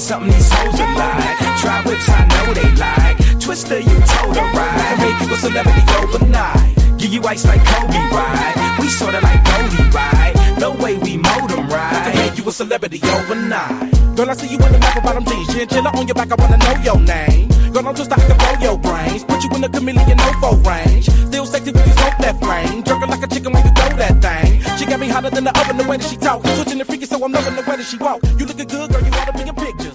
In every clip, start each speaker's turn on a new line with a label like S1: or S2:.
S1: like something these hoes are like. Try whips, I know they like. Twister, you told her right. Make you a celebrity overnight. Give you ice like Kobe, right? We sorta like Goldie, right? No way we mold them right. Make you a celebrity overnight. Girl, I see you in the map bottom jeans. Chinchilla on your back, I wanna know your name. Girl, I'm just out to blow your brains. Put you in the chameleon no range. Still sexy when you smoke that flame. Jerking like a chicken when you throw that thing. She got me hotter than the oven the way that she talk. Switching the freaky, so I'm loving the way that she walk. You looking good, girl, you ought to be in pictures.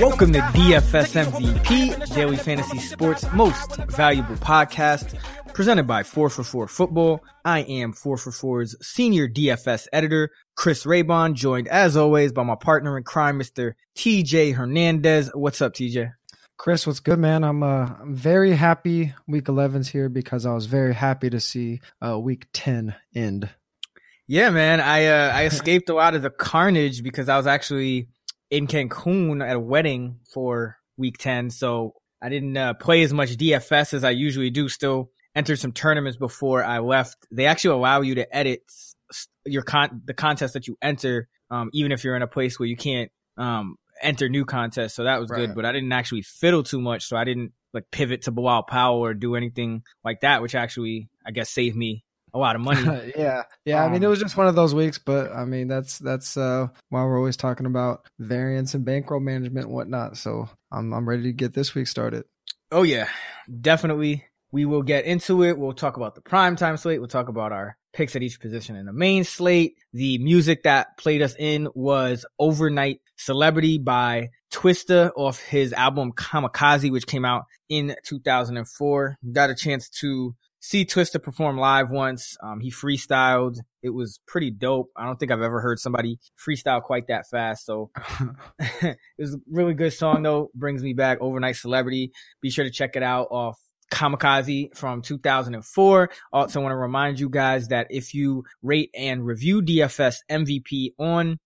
S2: Welcome to DFS MVP, Daily Fantasy Sports most valuable podcast, presented by 4 for 4 Football. I am 4 for 4's senior DFS editor, Chris Raybon, joined as always by my partner in crime, Mr. TJ Hernandez. What's up, TJ?
S3: Chris, what's good, man? I'm uh, I'm very happy week 11's here because I was very happy to see uh, week 10 end.
S2: Yeah, man. I uh, I escaped a lot of the carnage because I was actually in Cancun at a wedding for week 10. So I didn't uh, play as much DFS as I usually do. Still entered some tournaments before I left. They actually allow you to edit your con the contest that you enter, um, even if you're in a place where you can't um, enter new contests. So that was right. good. But I didn't actually fiddle too much, so I didn't like pivot to Bilal Powell or do anything like that, which actually I guess saved me a lot of money.
S3: yeah, yeah. Um, I mean, it um, was just one of those weeks, but I mean, that's that's uh, why we're always talking about variance and bankroll management and whatnot. So I'm I'm ready to get this week started.
S2: Oh yeah, definitely. We will get into it. We'll talk about the prime time slate. We'll talk about our picks at each position in the main slate. The music that played us in was Overnight Celebrity by Twista off his album Kamikaze, which came out in 2004. Got a chance to see Twista perform live once. Um, he freestyled. It was pretty dope. I don't think I've ever heard somebody freestyle quite that fast. So it was a really good song though. Brings me back overnight celebrity. Be sure to check it out off Kamikaze from 2004. Also want to remind you guys that if you rate and review DFS MVP on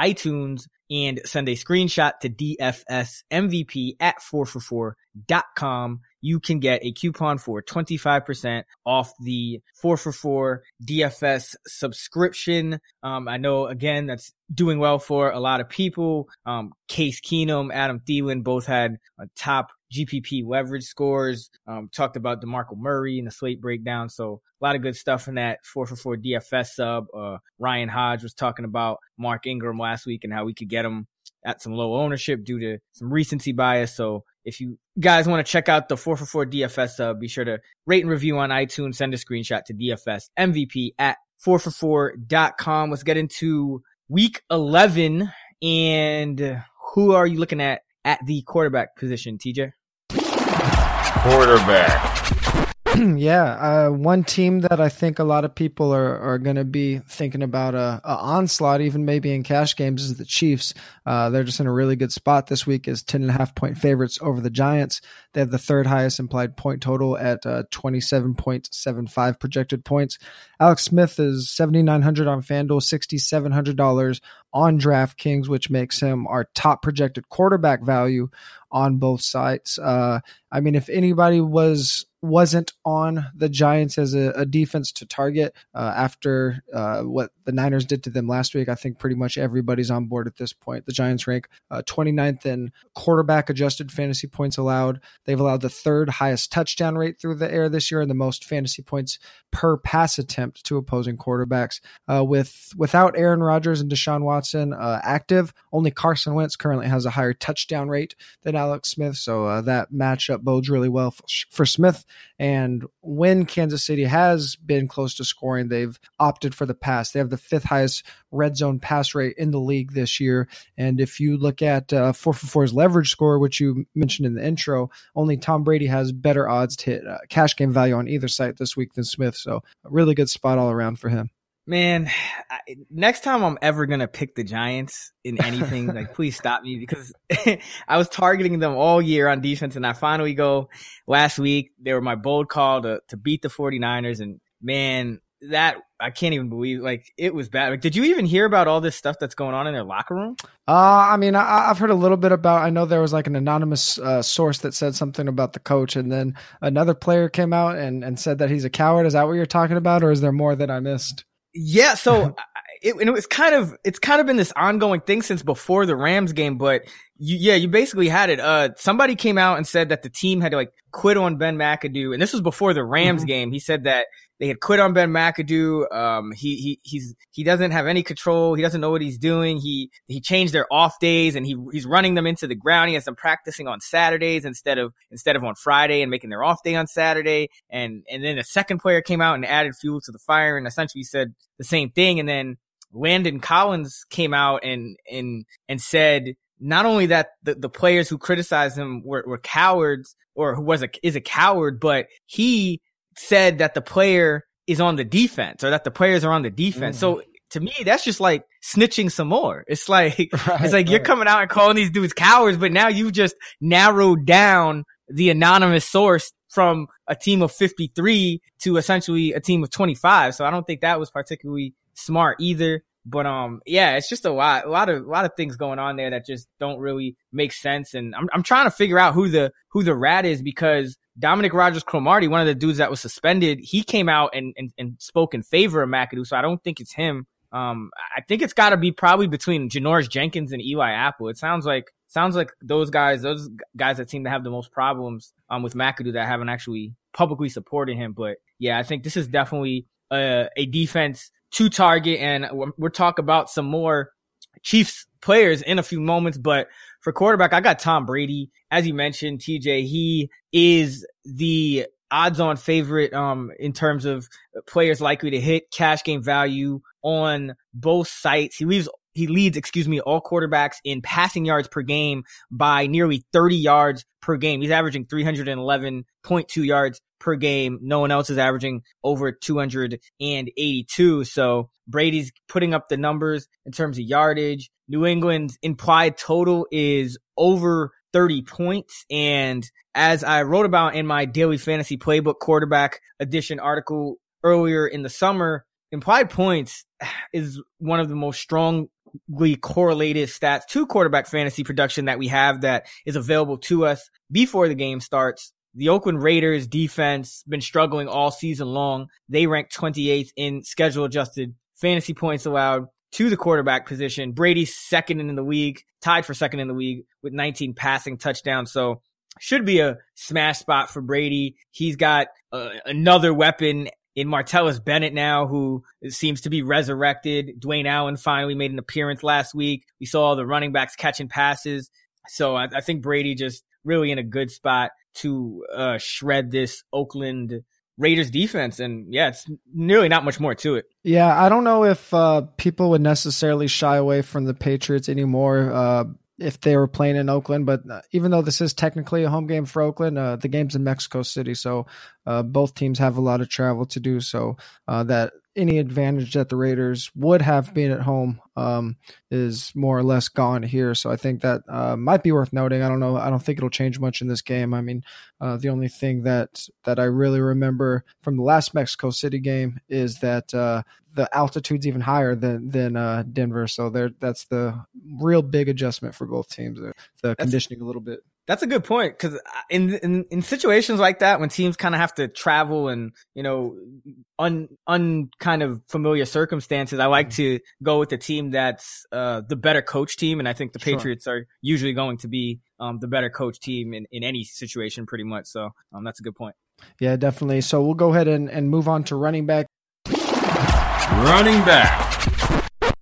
S2: iTunes and send a screenshot to DFSMVP at 4for4.com, you can get a coupon for 25% off the 4 for 4 DFS subscription. Um, I know again, that's doing well for a lot of people. Um, Case Keenum, Adam Thielen both had a top GPP leverage scores. Um, talked about DeMarco Murray and the slate breakdown. So a lot of good stuff in that 4 for 4 DFS sub. Uh, Ryan Hodge was talking about Mark Ingram last week and how we could get him at some low ownership due to some recency bias. So if you guys want to check out the 4 for 4 DFS sub, be sure to rate and review on iTunes. Send a screenshot to DFS MVP at 4for4.com. Let's get into week 11 and who are you looking at at the quarterback position, TJ?
S4: Quarterback.
S3: yeah, uh, one team that I think a lot of people are, are going to be thinking about a, a, onslaught, even maybe in cash games, is the Chiefs. Uh, they're just in a really good spot this week as 10 and a half point favorites over the Giants. They have the third highest implied point total at uh, 27.75 projected points. Alex Smith is 7,900 on FanDuel, $6,700 on DraftKings, which makes him our top projected quarterback value on both sites. Uh, I mean, if anybody was wasn't on the Giants as a, a defense to target uh, after uh, what the Niners did to them last week. I think pretty much everybody's on board at this point. The Giants rank uh, 29th in quarterback adjusted fantasy points allowed. They've allowed the third highest touchdown rate through the air this year and the most fantasy points per pass attempt to opposing quarterbacks. Uh, with without Aaron Rodgers and Deshaun Watson uh, active, only Carson Wentz currently has a higher touchdown rate than Alex Smith. So uh, that matchup bodes really well for, for Smith. And when Kansas City has been close to scoring, they've opted for the pass. They have the fifth highest red zone pass rate in the league this year. And if you look at uh, 4for4's leverage score, which you mentioned in the intro, only Tom Brady has better odds to hit uh, cash game value on either site this week than Smith. So a really good spot all around for him.
S2: Man, I, next time I'm ever gonna pick the Giants in anything, like please stop me because I was targeting them all year on defense, and I finally go last week. They were my bold call to to beat the 49ers, and man, that I can't even believe like it was bad. Like, did you even hear about all this stuff that's going on in their locker room?
S3: Uh, I mean, I, have heard a little bit about. I know there was like an anonymous uh, source that said something about the coach, and then another player came out and and said that he's a coward. Is that what you're talking about, or is there more that I missed?
S2: Yeah. So it, and it was kind of it's kind of been this ongoing thing since before the Rams game, but you, yeah, you basically had it. Uh, somebody came out and said that the team had to like quit on Ben McAdoo, and this was before the Rams mm-hmm. game. He said that they had quit on Ben McAdoo. Um, he he he's he doesn't have any control. He doesn't know what he's doing. He he changed their off days, and he he's running them into the ground. He has them practicing on Saturdays instead of instead of on Friday, and making their off day on Saturday. And and then a second player came out and added fuel to the fire, and essentially said the same thing. And then Landon Collins came out and and and said not only that the, the players who criticized him were, were cowards or who was a is a coward, but he said that the player is on the defense or that the players are on the defense. Mm. So to me, that's just like snitching some more. It's like right, it's like right. you're coming out and calling these dudes cowards, but now you've just narrowed down the anonymous source from a team of 53 to essentially a team of 25. So I don't think that was particularly smart either. But um, yeah, it's just a lot, a lot of, a lot of things going on there that just don't really make sense. And I'm, I'm trying to figure out who the, who the rat is because Dominique Rodgers Cromartie, one of the dudes that was suspended, he came out and, and, and spoke in favor of McAdoo. So I don't think it's him. Um, I think it's got to be probably between Janoris Jenkins and Eli Apple. It sounds like sounds like those guys, those guys that seem to have the most problems um with McAdoo that haven't actually publicly supported him. But yeah, I think this is definitely a, a defense to target, and we'll talk about some more Chiefs players in a few moments. But for quarterback, I got Tom Brady. As you mentioned, TJ, he is the odds on favorite um in terms of players likely to hit cash game value on both sites. He leaves he leads, excuse me, all quarterbacks in passing yards per game by nearly 30 yards per game. He's averaging 311.2 yards per game. No one else is averaging over 282. So Brady's putting up the numbers in terms of yardage. New England's implied total is over 30 points. And as I wrote about in my daily fantasy playbook quarterback edition article earlier in the summer, implied points is one of the most strongly correlated stats to quarterback fantasy production that we have that is available to us before the game starts the Oakland Raiders defense been struggling all season long. They ranked 28th in schedule adjusted fantasy points allowed to the quarterback position. Brady's second in the league, tied for second in the league with 19 passing touchdowns. So should be a smash spot for Brady. He's got uh, another weapon in Martellus Bennett now, who seems to be resurrected. Dwayne Allen finally made an appearance last week. We saw all the running backs catching passes. So I, I think Brady just really in a good spot to uh, shred this Oakland Raiders defense. And yeah, it's nearly not much more to it.
S3: Yeah, I don't know if uh, people would necessarily shy away from the Patriots anymore. Uh, if they were playing in Oakland, but uh, even though this is technically a home game for Oakland, uh, the game's in Mexico City, so uh, both teams have a lot of travel to do. So that any advantage that the Raiders would have being at home um, is more or less gone here. So I think that uh, might be worth noting. I don't know. I don't think it'll change much in this game. I mean, uh, the only thing that that I really remember from the last Mexico City game is that uh, the altitude's even higher than than uh, Denver. So there, that's the real big adjustment for both teams. The conditioning a little bit.
S2: That's a good point because in, in in situations like that, when teams kind of have to travel and you know un un kind of familiar circumstances, I like mm-hmm. to go with the team that's uh, the better coach team, and I think the sure. Patriots are usually going to be um, the better coach team in, in any situation, pretty much. So um, that's a good point.
S3: Yeah, definitely. So we'll go ahead and, and move on to running back.
S4: Running back.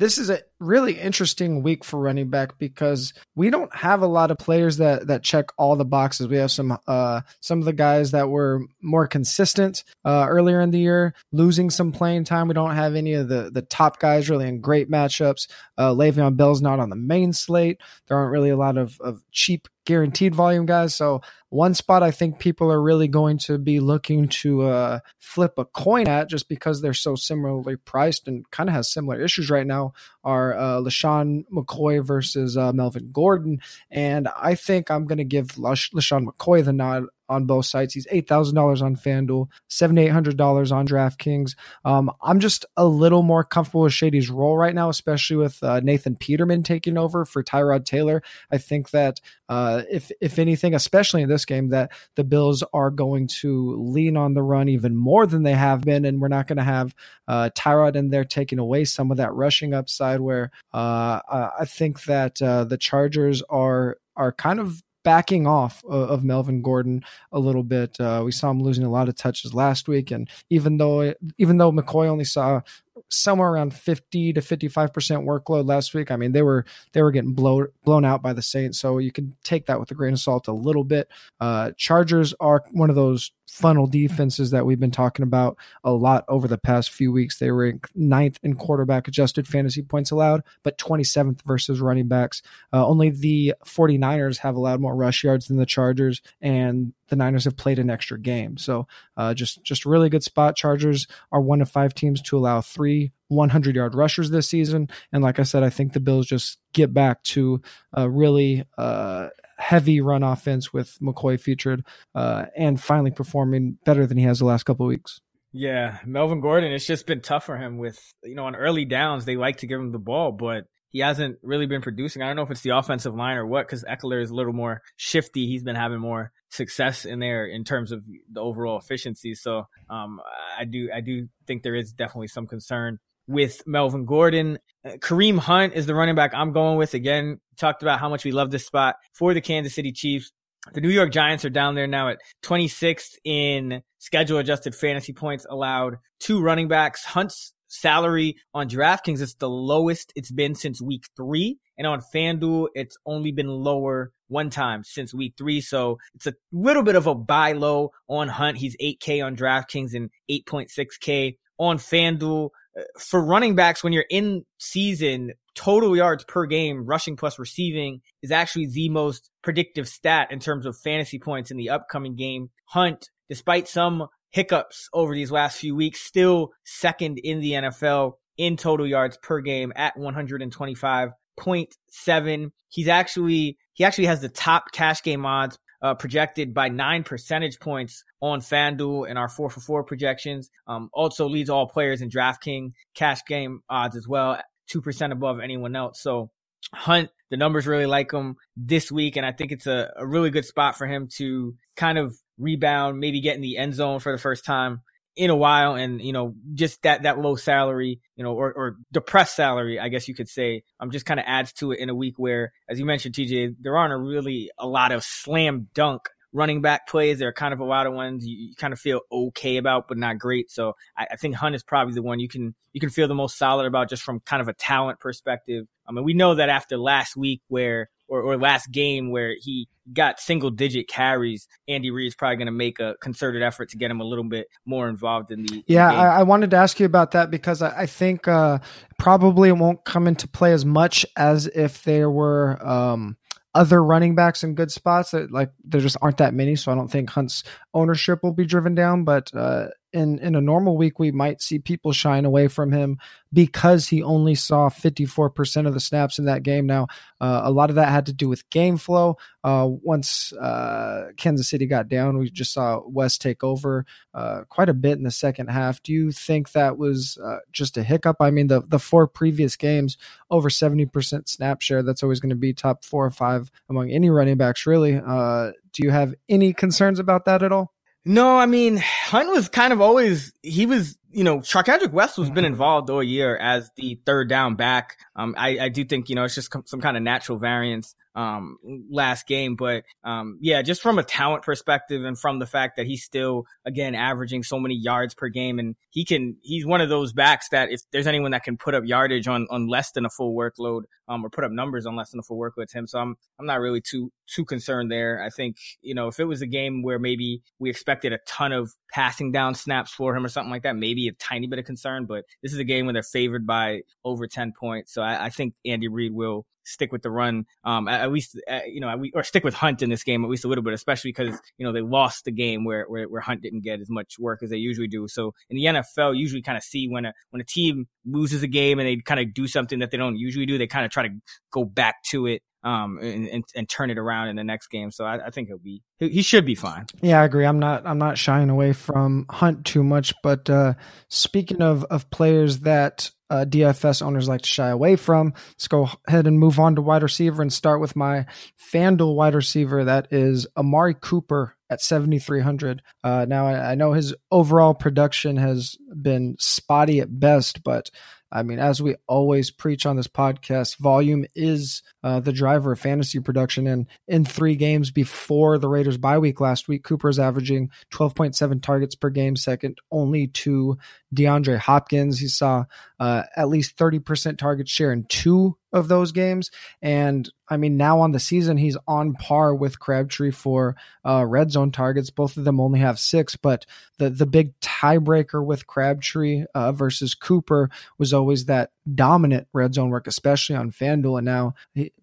S3: This is a really interesting week for running back because we don't have a lot of players that that check all the boxes. We have some uh some of the guys that were more consistent uh earlier in the year, losing some playing time. We don't have any of the the top guys really in great matchups. Uh Le'Veon Bell's not on the main slate. There aren't really a lot of of cheap guaranteed volume guys. So one spot I think people are really going to be looking to uh, flip a coin at just because they're so similarly priced and kind of has similar issues right now are uh, LeSean McCoy versus uh, Melvin Gordon. And I think I'm going to give LeSean McCoy the nod on both sites. He's eight thousand dollars on FanDuel, seventy eight hundred dollars on DraftKings. Um, I'm just a little more comfortable with Shady's role right now, especially with uh, Nathan Peterman taking over for Tyrod Taylor. I think that uh, if if anything, especially in this game, that the Bills are going to lean on the run even more than they have been, and we're not going to have uh, Tyrod in there taking away some of that rushing upside. Where uh, I think that uh, the Chargers are are kind of backing off of Melvin Gordon a little bit. Uh, we saw him losing a lot of touches last week, and even though even though McCoy only saw somewhere around 50 to 55% workload last week. I mean, they were they were getting blown blown out by the Saints, so you can take that with a grain of salt a little bit. Uh, Chargers are one of those funnel defenses that we've been talking about a lot over the past few weeks. They were ninth in quarterback adjusted fantasy points allowed, but 27th versus running backs. Uh, only the 49ers have allowed more rush yards than the Chargers, and the Niners have played an extra game. So uh, just just really good spot. Chargers are one of five teams to allow three 100 yard rushers this season, and like I said, I think the Bills just get back to really uh, heavy run offense with McCoy featured uh, and finally performing better than he has the last couple of weeks.
S2: Yeah, Melvin Gordon, it's just been tough for him with, you know, on early downs, they like to give him the ball, but he hasn't really been producing. I don't know if it's the offensive line or what, because Ekeler is a little more shifty. He's been having more success in there in terms of the overall efficiency. So um, I do I do think there is definitely some concern with Melvin Gordon. Uh, Kareem Hunt is the running back I'm going with. Again, talked about how much we love this spot for the Kansas City Chiefs. The New York Giants are down there now at 26th in schedule adjusted fantasy points allowed. Two running backs. Hunt's salary on DraftKings is the lowest it's been since week three. And on FanDuel, it's only been lower one time since week three. So it's a little bit of a buy low on Hunt. He's 8K on DraftKings and 8.6K on FanDuel. For running backs, when you're in season, total yards per game, rushing plus receiving is actually the most predictive stat in terms of fantasy points in the upcoming game. Hunt, despite some hiccups over these last few weeks, still second in the NFL in total yards per game at 125.7. He's actually, he actually has the top cash game odds uh, projected by nine percentage points on FanDuel and our four for four projections. Um, also leads all players in DraftKings cash game odds as well, 2% above anyone else. So Hunt, the numbers really like him this week. And I think it's a, a really good spot for him to kind of rebound, maybe get in the end zone for the first time in a while and you know just that that low salary you know or, or depressed salary i guess you could say um just kind of adds to it in a week where as you mentioned tj there aren't a really a lot of slam dunk running back plays. There are kind of a lot of ones you, you kind of feel okay about but not great. So I, I, think hunt is probably the one you can you can feel the most solid about just from kind of a talent perspective. I mean we know that after last week where or, or last game where he got single digit carries, Andy Reid's probably going to make a concerted effort to get him a little bit more involved in the.
S3: Yeah,
S2: the
S3: I, I, wanted to ask you about that because I, I think uh, probably it won't come into play as much as if there were. Um, other running backs in good spots that like there just aren't that many so i don't think hunt's ownership will be driven down but uh, in in a normal week we might see people shine away from him because he only saw 54% of the snaps in that game. Now uh, a lot of that had to do with game flow. Uh, once uh, kansas city got down we just saw west take over uh, quite a bit in the second half. Do you think that was uh, just a hiccup? I mean the, the four previous games over 70% snap share that's always going to be top four or five among any running backs really. Uh, do you have any concerns about that at all
S2: no, I mean, Hunt was kind of always, he was you know, Charcandrick West has been mm-hmm. involved all year as the third down back. Um, I, I do think, you know, it's just some kind of natural variance, um, last game. But, um, yeah, just from a talent perspective and from the fact that he's still, again, averaging so many yards per game and he can, he's one of those backs that if there's anyone that can put up yardage on, on less than a full workload, um, or put up numbers on less than a full workload, it's him. So I'm, I'm not really too, too concerned there. I think, you know, if it was a game where maybe we expected a ton of passing down snaps for him or something like that, maybe a tiny bit of concern, but this is a game where they're favored by over 10 points. So I, I think Andy Reid will stick with the run, um, at, at least, uh, you know, or stick with Hunt in this game at least a little bit, especially because, you know, they lost the game where, where, where Hunt didn't get as much work as they usually do. So in the NFL, usually kind of see when a, when a team loses a game and they kind of do something that they don't usually do, they kind of try to go back to it um, and, and, and turn it around in the next game. So I, I think he'll be he, should be fine.
S3: Yeah, I agree. I'm not I'm not shying away from Hunt too much, but uh, speaking of of players that uh, DFS owners like to shy away from. Let's go ahead and move on to wide receiver and start with my FanDuel wide receiver. That is Amari Cooper at 7,300. Uh, now, I, I know his overall production has been spotty at best, but I mean, as we always preach on this podcast, volume is uh, the driver of fantasy production. And in three games before the Raiders bye week last week, Cooper is averaging 12.7 targets per game, second only to DeAndre Hopkins. He saw uh, at least 30% target share in two of those games. And I mean, now on the season, he's on par with Crabtree for uh, red zone targets. Both of them only have six, but the, the big tiebreaker with Crabtree uh, versus Cooper was always that dominant red zone work, especially on FanDuel. And now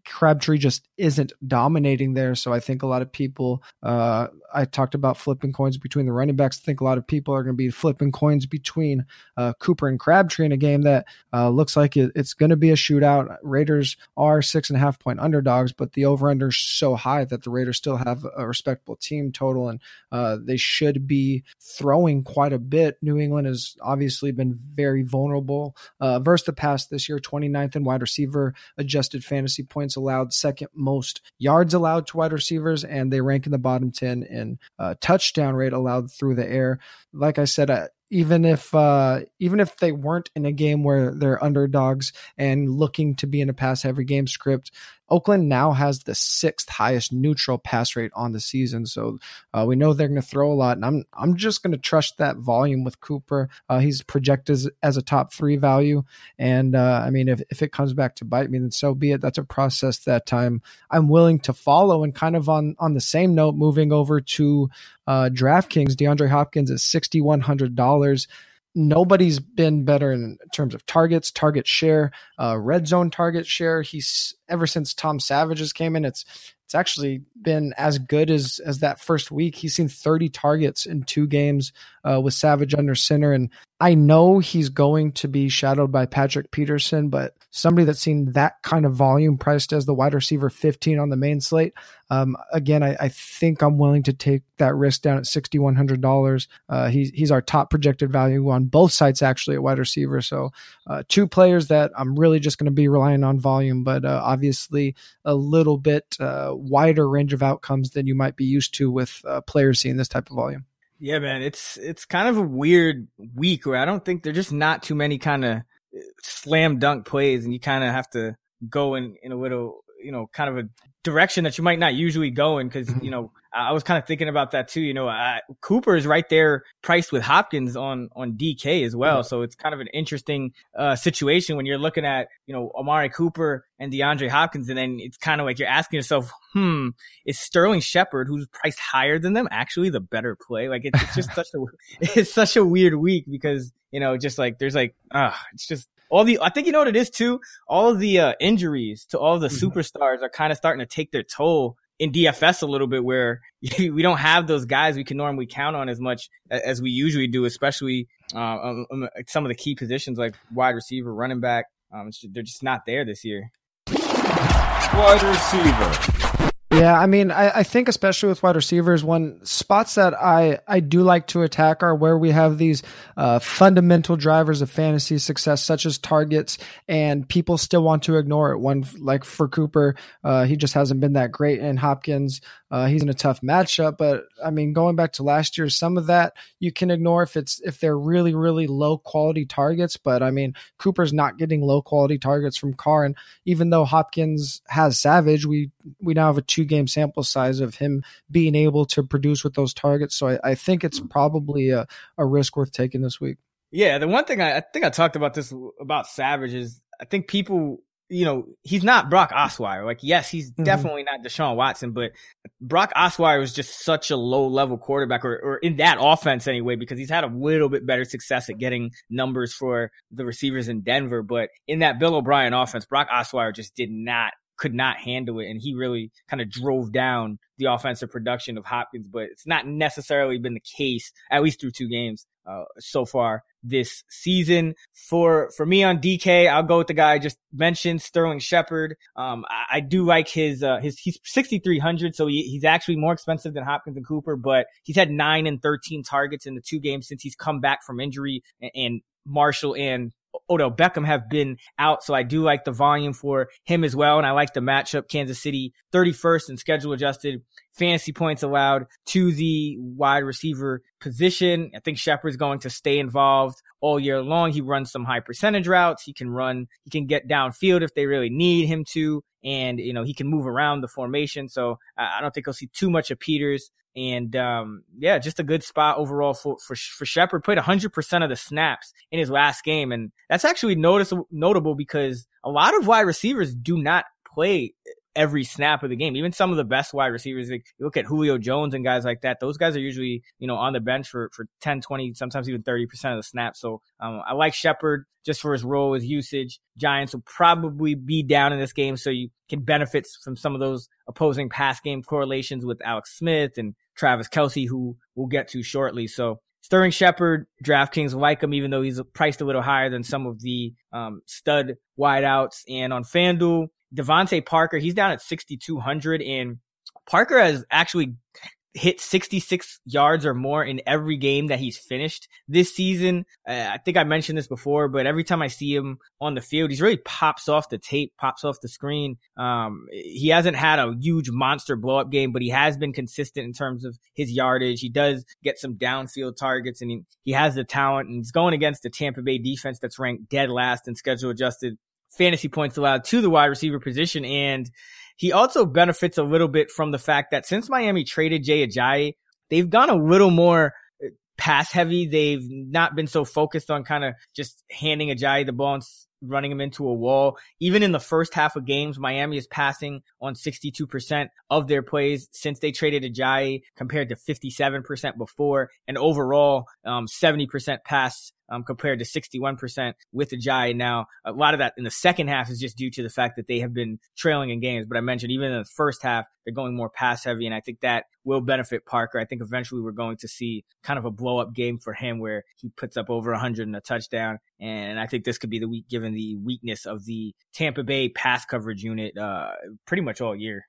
S3: Crabtree just isn't dominating there. So I think a lot of people, uh, I talked about flipping coins between the running backs. I think a lot of people are going to be flipping coins between uh, Cooper and Crabtree in a game that uh, looks like it, it's going to be a shootout. Raiders are six and a half point underdogs, but the over under is so high that the Raiders still have a respectable team total and uh, they should be throwing quite a bit. New England has obviously been very vulnerable uh, versus the past this year, 29th in wide receiver adjusted fantasy points allowed, second most yards allowed to wide receivers, and they rank in the bottom 10 in uh, touchdown rate allowed through the air. Like I said, uh, even if uh, even if they weren't in a game where they're underdogs and looking to be in a pass heavy game script, Oakland now has the sixth highest neutral pass rate on the season, so uh, we know they're going to throw a lot. And I'm I'm just going to trust that volume with Cooper. Uh, he's projected as, as, a top three value, and uh, I mean if, if it comes back to bite me, then so be it. That's a process that I'm I'm willing to follow. And kind of on on the same note, moving over to uh, DraftKings, DeAndre Hopkins is sixty one hundred dollars nobody's been better in terms of targets, target share, uh, red zone target share. He's ever since Tom Savages came in, it's it's actually been as good as as that first week. He's seen 30 targets in two games uh, with Savage under center, and I know he's going to be shadowed by Patrick Peterson, but somebody that's seen that kind of volume priced as the wide receiver 15 on the main slate. Um, again, I, I, think I'm willing to take that risk down at $6,100. Uh, he's, he's our top projected value on both sites, actually, at wide receiver. So, uh, two players that I'm really just going to be relying on volume, but uh, obviously a little bit uh, wider range of outcomes than you might be used to with uh, players seeing this type of volume.
S2: Yeah, man, it's it's kind of a weird week where I don't think there's just not too many kind of eh, slam dunk plays, and you kind of have to go in in a little, you know, kind of a direction that you might not usually go in because mm-hmm. you know I was kind of thinking about that too. You know, uh, Cooper is right there priced with Hopkins on on DK as well, so it's kind of an interesting uh, situation when you're looking at you know Amari Cooper and DeAndre Hopkins, and then it's kind of like you're asking yourself, hmm, is Sterling Shepard, who's priced higher than them, actually the better play? Like it's, it's just such a it's such a weird week because you know just like there's like ah, uh, it's just all the I think you know what it is too. All of the uh, injuries to all the mm-hmm. superstars are kind of starting to take their toll in DFS a little bit where we don't have those guys we can normally count on as much as we usually do, especially uh, um, um, some of the key positions like wide receiver, running back. Um, they're just not there this year.
S4: Wide receiver.
S3: Yeah, I mean, I, I, think especially with wide receivers, one spots that I, I do like to attack are where we have these uh, fundamental drivers of fantasy success, such as targets, and people still want to ignore it. One like for Cooper, uh, he just hasn't been that great, and Hopkins, uh, he's in a tough matchup. But I mean, going back to last year, some of that you can ignore if it's if they're really really low quality targets. But I mean, Cooper's not getting low quality targets from Carr, and even though Hopkins has Savage, we we now have a two game sample size of him being able to produce with those targets. So I, I think it's probably a, a risk worth taking this week.
S2: Yeah, the one thing I, I think I talked about this about Savage is I think people you know, he's not Brock Osweiler. Like, yes, he's mm-hmm. definitely not Deshaun Watson, but Brock Osweiler was just such a low level quarterback or, or in that offense anyway, because he's had a little bit better success at getting numbers for the receivers in Denver. But in that Bill O'Brien offense, Brock Osweiler just did not could not handle it. And he really kind of drove down the offensive production of Hopkins, but it's not necessarily been the case, at least through two games uh, so far this season. For for me on DK, I'll go with the guy I just mentioned, Sterling Shepard. Um, I, I, do like his uh, his he's 6300, so he, he's actually more expensive than Hopkins and Cooper, but he's had nine and 13 targets in the two games since he's come back from injury, and, and Marshall and Odell Beckham have been out. So I do like the volume for him as well. And I like the matchup. Kansas City 31st and schedule adjusted fantasy points allowed to the wide receiver position. I think Shepard's going to stay involved all year long. He runs some high percentage routes. He can run, he can get downfield if they really need him to. And, you know, he can move around the formation. So I don't think I'll see too much of Peters. And um, yeah, just a good spot overall for for, for Shepard. Played 100% of the snaps in his last game, and that's actually noticeable notable because a lot of wide receivers do not play every snap of the game. Even some of the best wide receivers, like you look at Julio Jones and guys like that, those guys are usually, you know, on the bench for, for 10, 20, sometimes even 30% of the snaps. So, um, I like Shepard just for his role, his usage. Giants will probably be down in this game. So you can benefit from some of those opposing pass game correlations with Alex Smith and Travis Kelce, who we'll get to shortly. So Sterling Shepard, DraftKings like him, even though he's priced a little higher than some of the um, stud wideouts. And on FanDuel, DeVante Parker, he's down at 6,200 and Parker has actually hit 66 yards or more in every game that he's finished this season. Uh, I think I mentioned this before, but every time I see him on the field, he's really pops off the tape, pops off the screen. Um, he hasn't had a huge monster blow up game, but he has been consistent in terms of his yardage. He does get some downfield targets and he, he has the talent and he's going against the Tampa Bay defense that's ranked dead last in schedule adjusted fantasy points allowed to the wide receiver position. And he also benefits a little bit from the fact that since Miami traded Jay Ajayi, they've gone a little more uh, pass heavy. They've not been so focused on kind of just handing Ajayi the ball and running him into a wall. Even in the first half of games, Miami is passing on 62% of their plays since they traded Ajayi compared to 57% before. And overall, um, 70% pass um, compared to 61% with Ajayi. Now, a lot of that in the second half is just due to the fact that they have been trailing in games. But I mentioned even in the first half, they're going more pass heavy. And I think that will benefit Parker. I think eventually we're going to see kind of a blow up game for him where he puts up over 100 and a touchdown. And I think this could be the week given the weakness of the Tampa Bay pass coverage unit, uh, pretty much all year.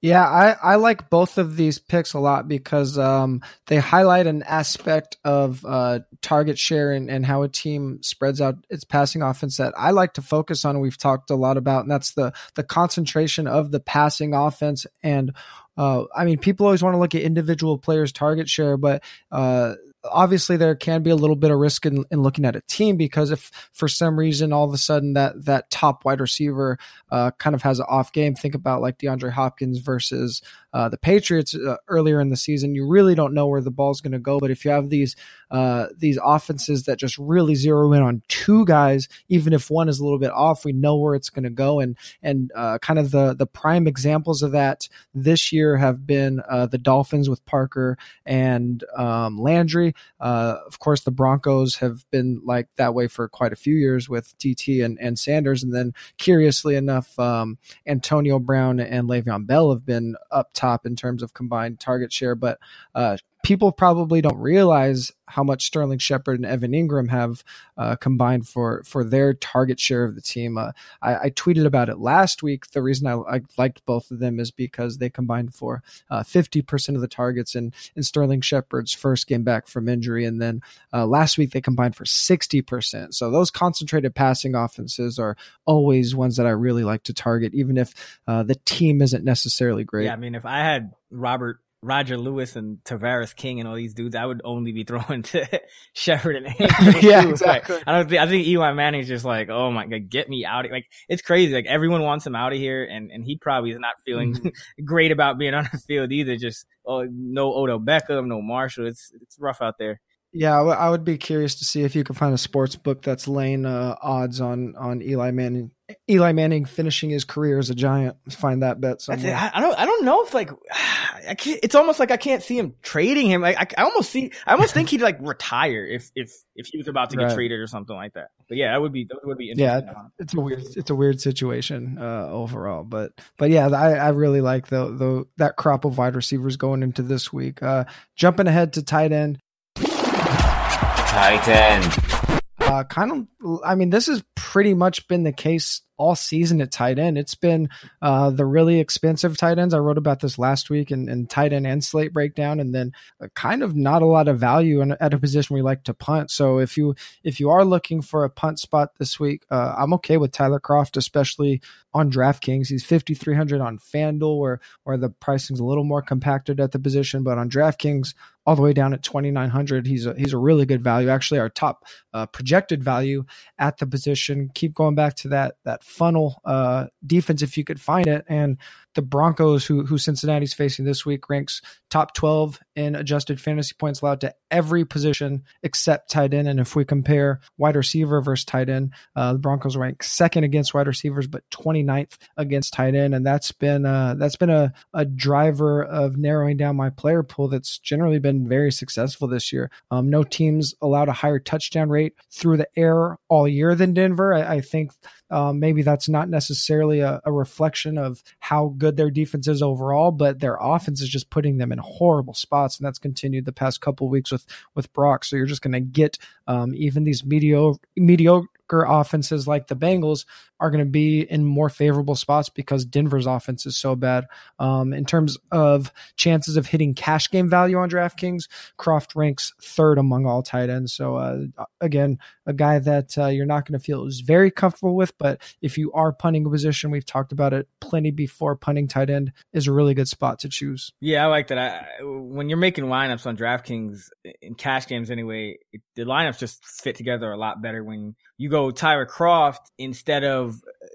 S3: Yeah, I, I like both of these picks a lot because um, they highlight an aspect of uh, target share and, and how a team spreads out its passing offense that I like to focus on. We've talked a lot about, and that's the the concentration of the passing offense. And uh, I mean, people always want to look at individual players' target share, but uh, obviously there can be a little bit of risk in, in, looking at a team because if for some reason all of a sudden that that top wide receiver uh, kind of has an off game, think about like DeAndre Hopkins versus uh, the Patriots uh, earlier in the season. You really don't know where the ball's going to go, but if you have these uh, these offenses that just really zero in on two guys, even if one is a little bit off, we know where it's going to go. And and uh, kind of the the prime examples of that this year have been uh, the Dolphins with Parker and um, Landry. Uh, of course, the Broncos have been like that way for quite a few years with TT and, and Sanders. And then, curiously enough, um, Antonio Brown and Le'Veon Bell have been up top in terms of combined target share. But uh, people probably don't realize how much Sterling Shepard and Evan Engram have uh, combined for for their target share of the team. Uh, I, I, tweeted about it last week. The reason I, I, liked both of them is because they combined for uh, fifty percent of the targets in in Sterling Shepard's first game back from injury, and then uh, last week they combined for sixty percent. So those concentrated passing offenses are always ones that I really like to target, even if uh, the team isn't necessarily great.
S2: Yeah, I mean, if I had Robert Roger Lewis and Tavarres King and all these dudes, I would only be throwing to Shepard and
S3: yeah, exactly.
S2: Like, I don't think I think Eli Manning's just like, oh my god, get me out! Of, like it's crazy. Like everyone wants him out of here, and and he probably is not feeling mm-hmm. great about being on the field either. Just oh, no Odell Beckham, no Marshall. It's it's rough out there.
S3: Yeah, I w- I would be curious to see if you can find a sports book that's laying uh, odds on on Eli Manning. Eli Manning finishing his career as a Giant. Find that bet somewhere.
S2: I, I don't. I don't know if like. I can't, it's almost like I can't see him trading him. Like I, I almost see. I almost think he'd like retire if if if he was about to get
S3: Right.
S2: traded or something like that. But yeah, that would be that would be interesting.
S3: Yeah, it's a weird it's a weird situation uh, overall, but but yeah, I, I really like the the that crop of wide receivers going into this week. Uh, jumping ahead to tight end,
S5: Tight end.
S3: uh, kind of. I mean, this has pretty much been the case all season at tight end. It's been uh, the really expensive tight ends. I wrote about this last week in, tight end and slate breakdown, and then uh, kind of not a lot of value in, at a position we like to punt. So if you if you are looking for a punt spot this week, uh, I'm okay with Tyler Kroft, especially on DraftKings. He's 5,300 on FanDuel, where where the pricing's a little more compacted at the position, but on DraftKings, all the way down at 2,900, he's a he's a really good value. Actually, our top uh, projected value at the position. Keep going back to that that funnel uh, defense if you could find it, and the Broncos, who who Cincinnati's facing this week, ranks top 12 in adjusted fantasy points allowed to every position except tight end. And if we compare wide receiver versus tight end, uh, the Broncos rank second against wide receivers, but 29th against tight end, and that's been uh, that's been a a driver of narrowing down my player pool. That's generally been very successful this year. Um, no teams allowed a higher touchdown rate through the air all year than Denver. I, I think um, maybe that's not necessarily a, a reflection of how good their defense is overall, but their offense is just putting them in horrible spots, and that's continued the past couple weeks with with Brock. So you're just going to get um, even these mediocre mediocre offenses like the Bengals are going to be in more favorable spots because Denver's offense is so bad. Um, in terms of chances of hitting cash game value on DraftKings, Kroft ranks third among all tight ends. So uh, again, a guy that uh, you're not going to feel is very comfortable with. But if you are punting a position, we've talked about it plenty before. Punting tight end is a really good spot to choose.
S2: Yeah, I like that. I, when you're making lineups on DraftKings in cash games anyway, the lineups just fit together a lot better when you go Tyler Kroft instead of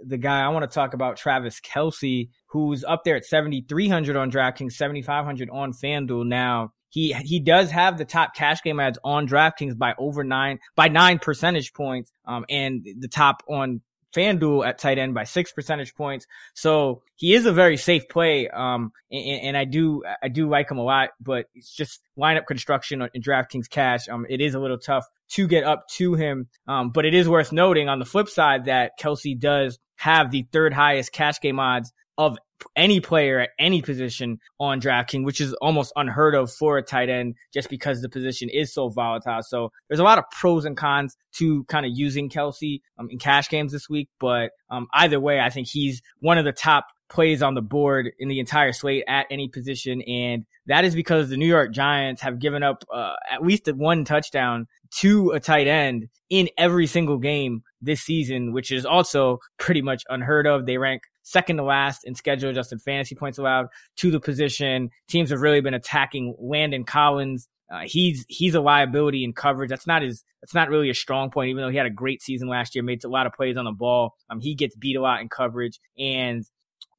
S2: the guy I want to talk about, Travis Kelce, who's up there at 7,300 on DraftKings, 7,500 on FanDuel now. He he does have the top cash game ads on DraftKings by over nine by nine percentage points, um, and the top on FanDuel at tight end by six percentage points. So he is a very safe play. Um, and, and I do, I do like him a lot, but it's just lineup construction in DraftKings cash. Um, it is a little tough to get up to him. Um, but it is worth noting on the flip side that Kelce does have the third highest cash game odds of any player at any position on DraftKings, which is almost unheard of for a tight end just because the position is so volatile. So there's a lot of pros and cons to kind of using Kelce um, in cash games this week. But um, either way, I think he's one of the top plays on the board in the entire slate at any position. And that is because the New York Giants have given up uh, at least one touchdown to a tight end in every single game this season, which is also pretty much unheard of. They rank second to last in schedule adjusted fantasy points allowed to the position. Teams have really been attacking Landon Collins. Uh, he's he's a liability in coverage. That's not his. That's not really a strong point. Even though he had a great season last year, made a lot of plays on the ball. Um, he gets beat a lot in coverage, and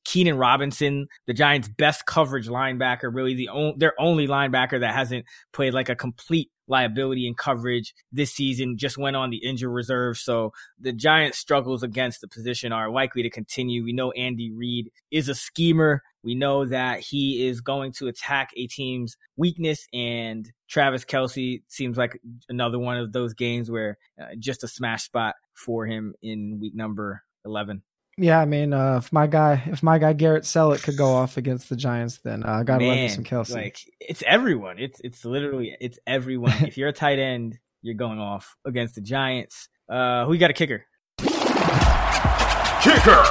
S2: Keenan Robinson, the Giants' best coverage linebacker, really the only, their only linebacker that hasn't played like a complete liability and coverage this season, just went on the injury reserve. So the Giants' struggles against the position are likely to continue. We know Andy Reid is a schemer. We know that he is going to attack a team's weakness, and Travis Kelce seems like another one of those games where uh, just a smash spot for him in week number 11.
S3: Yeah, I mean, uh, if my guy, if my guy Garrett Celek could go off against the Giants, then uh, I gotta love me some Kelce.
S2: Like it's everyone. It's it's literally it's everyone. if you're a tight end, you're going off against the Giants. Uh, who you got a kicker?
S4: Kicker.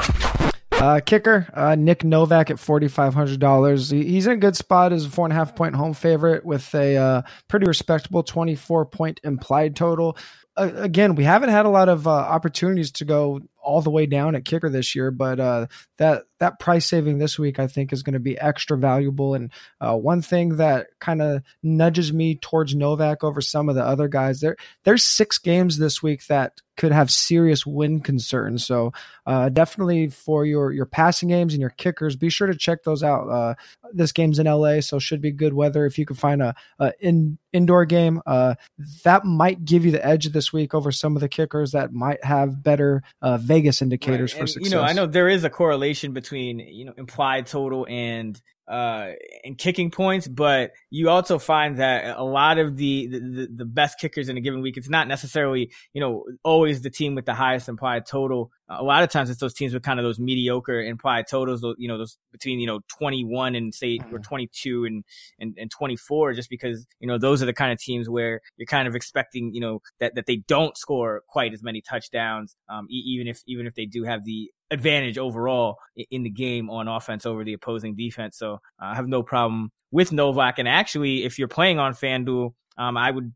S3: Uh, kicker, uh, Nick Novak at forty five hundred dollars. He, he's in a good spot as a four and a half point home favorite with a uh, pretty respectable twenty four point implied total. Uh, again, we haven't had a lot of uh, opportunities to go all the way down at kicker this year, but uh, that that price saving this week I think is going to be extra valuable. And uh, one thing that kind of nudges me towards Novak over some of the other guys there. There's six games this week that could have serious win concerns. So uh, definitely for your your passing games and your kickers, be sure to check those out. This game's in LA, so should be good weather. If you can find a, a in indoor game, uh, that might give you the edge this week over some of the kickers that might have better uh, Vegas indicators right. for
S2: and,
S3: success.
S2: You know, I know there is a correlation between you know implied total and uh, and kicking points, but you also find that a lot of the, the, the best kickers in a given week, it's not necessarily, you know, always the team with the highest implied total. A lot of times it's those teams with kind of those mediocre implied totals, you know, those between, you know, 21 and say, or mm-hmm. 22 and, and, and 24, just because, you know, those are the kind of teams where you're kind of expecting, you know, that, that they don't score quite as many touchdowns, um, even if, even if they do have the advantage overall in the game on offense over the opposing defense. So uh, I have no problem with Novak. And actually, if you're playing on FanDuel, um, I would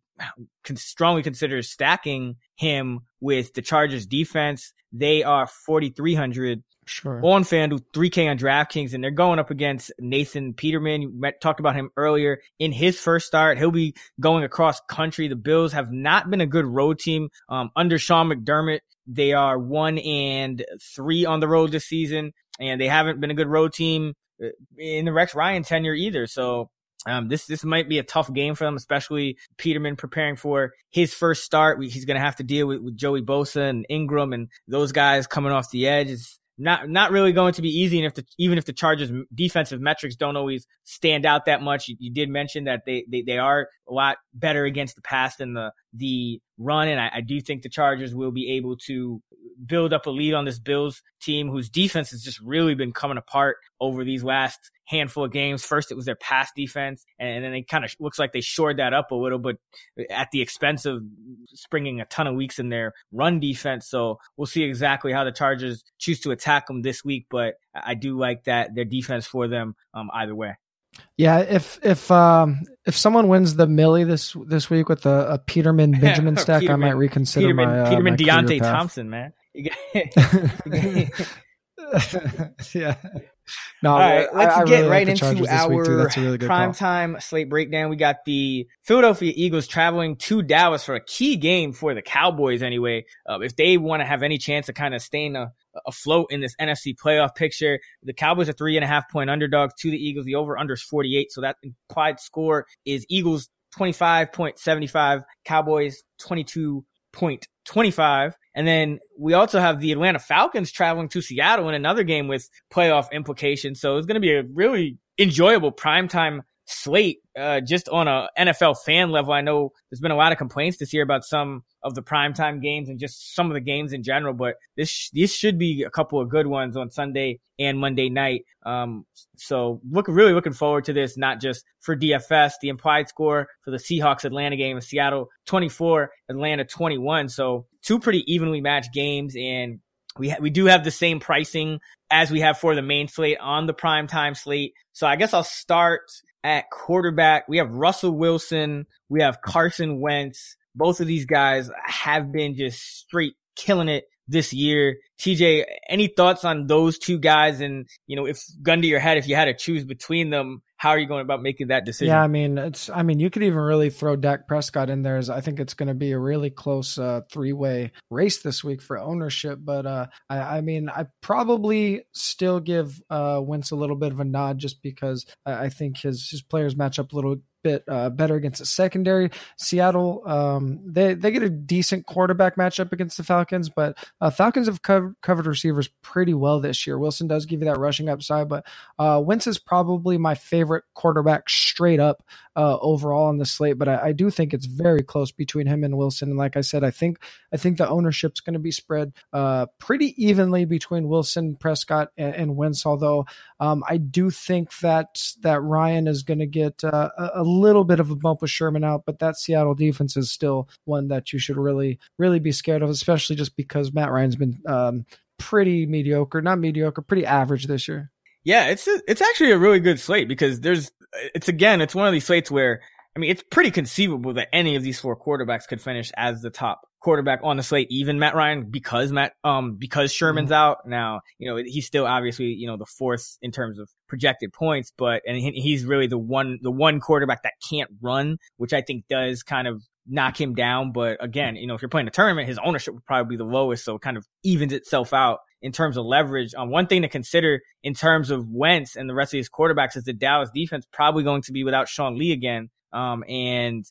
S2: strongly consider stacking him with the Chargers defense. They are 4,300
S3: sure.
S2: on FanDuel, 3K on DraftKings, and they're going up against Nathan Peterman. You met, talked about him earlier in his first start. He'll be going across country. The Bills have not been a good road team um, under Sean McDermott. They are one and three on the road this season, and they haven't been a good road team uh, in the Rex Ryan tenure either. So um, this this might be a tough game for them, especially Peterman preparing for his first start. He's going to have to deal with, with Joey Bosa and Ingram and those guys coming off the edge. It's not not really going to be easy. And if the even if the Chargers defensive metrics don't always stand out that much, you, you did mention that they, they they are a lot better against the pass than the the run, and I, I do think the Chargers will be able to build up a lead on this Bills team whose defense has just really been coming apart over these last handful of games. First, it was their pass defense, and then it kind of looks like they shored that up a little, but at the expense of springing a ton of weeks in their run defense. So we'll see exactly how the Chargers choose to attack them this week, but I do like that their defense for them um, either way.
S3: Yeah, if if um if someone wins the Millie this this week with a, a Peterman Benjamin stack, Peterman, I might reconsider
S2: Peterman,
S3: my uh,
S2: Peterman
S3: my
S2: Deonte Thompson, man.
S3: yeah. No,
S2: All right, let's
S3: I, I
S2: get
S3: really
S2: right
S3: like
S2: into our
S3: really
S2: prime time slate breakdown. We got the Philadelphia Eagles traveling to Dallas for a key game for the Cowboys. Anyway, uh, if they want to have any chance of kind of staying a, afloat in this NFC playoff picture, the Cowboys are three and a half point underdogs to the Eagles. The over under is 48, so that implied score is Eagles 25.75, Cowboys 22.25. And then we also have the Atlanta Falcons traveling to Seattle in another game with playoff implications. So it's going to be a really enjoyable primetime slate uh, just on a NFL fan level. I know there's been a lot of complaints this year about some of the primetime games and just some of the games in general, but this this should be a couple of good ones on Sunday and Monday night. Um, so look really looking forward to this, not just for DFS. The implied score for the Seahawks Atlanta game is Seattle 24, Atlanta 21. So two pretty evenly matched games and we ha- we do have the same pricing as we have for the main slate on the primetime slate. So I guess I'll start at quarterback. We have Russell Wilson. We have Carson Wentz. Both of these guys have been just straight killing it this year. TJ, any thoughts on those two guys? And, you know, if gun to your head, if you had to choose between them, how are you going about making that decision?
S3: Yeah, I mean, it's, I mean, you could even really throw Dak Prescott in there. As I think it's going to be a really close uh, three way race this week for ownership. But uh, I, I mean, I probably still give uh, Wentz a little bit of a nod just because I, I think his his players match up a little bit uh, better against the secondary. Seattle, um, they they get a decent quarterback matchup against the Falcons, but uh, Falcons have co- covered receivers pretty well this year. Wilson does give you that rushing upside, but uh, Wentz is probably my favorite quarterback straight up uh, overall on the slate. But I, I, do think it's very close between him and Wilson. And like I said, I think I think the ownership's going to be spread uh, pretty evenly between Wilson, Prescott, and, and Wentz. Although um, I do think that that Ryan is going to get uh, a little bit of a bump with Sherman out, but that Seattle defense is still one that you should really, really be scared of, especially just because Matt Ryan's been um, pretty mediocre, not mediocre, pretty average this year.
S2: Yeah, it's a, it's actually a really good slate because there's it's again it's one of these slates where I mean it's pretty conceivable that any of these four quarterbacks could finish as the top quarterback on the slate, even Matt Ryan, because Matt, um, because Sherman's mm-hmm. out now. You know, he's still obviously you know the fourth in terms of projected points, but and he's really the one the one quarterback that can't run, which I think does kind of knock him down. But again, you know, if you're playing a tournament, his ownership would probably be the lowest, so it kind of evens itself out in terms of leverage. Um, one thing to consider in terms of Wentz and the rest of these quarterbacks is the Dallas defense probably going to be without Sean Lee again. Um, and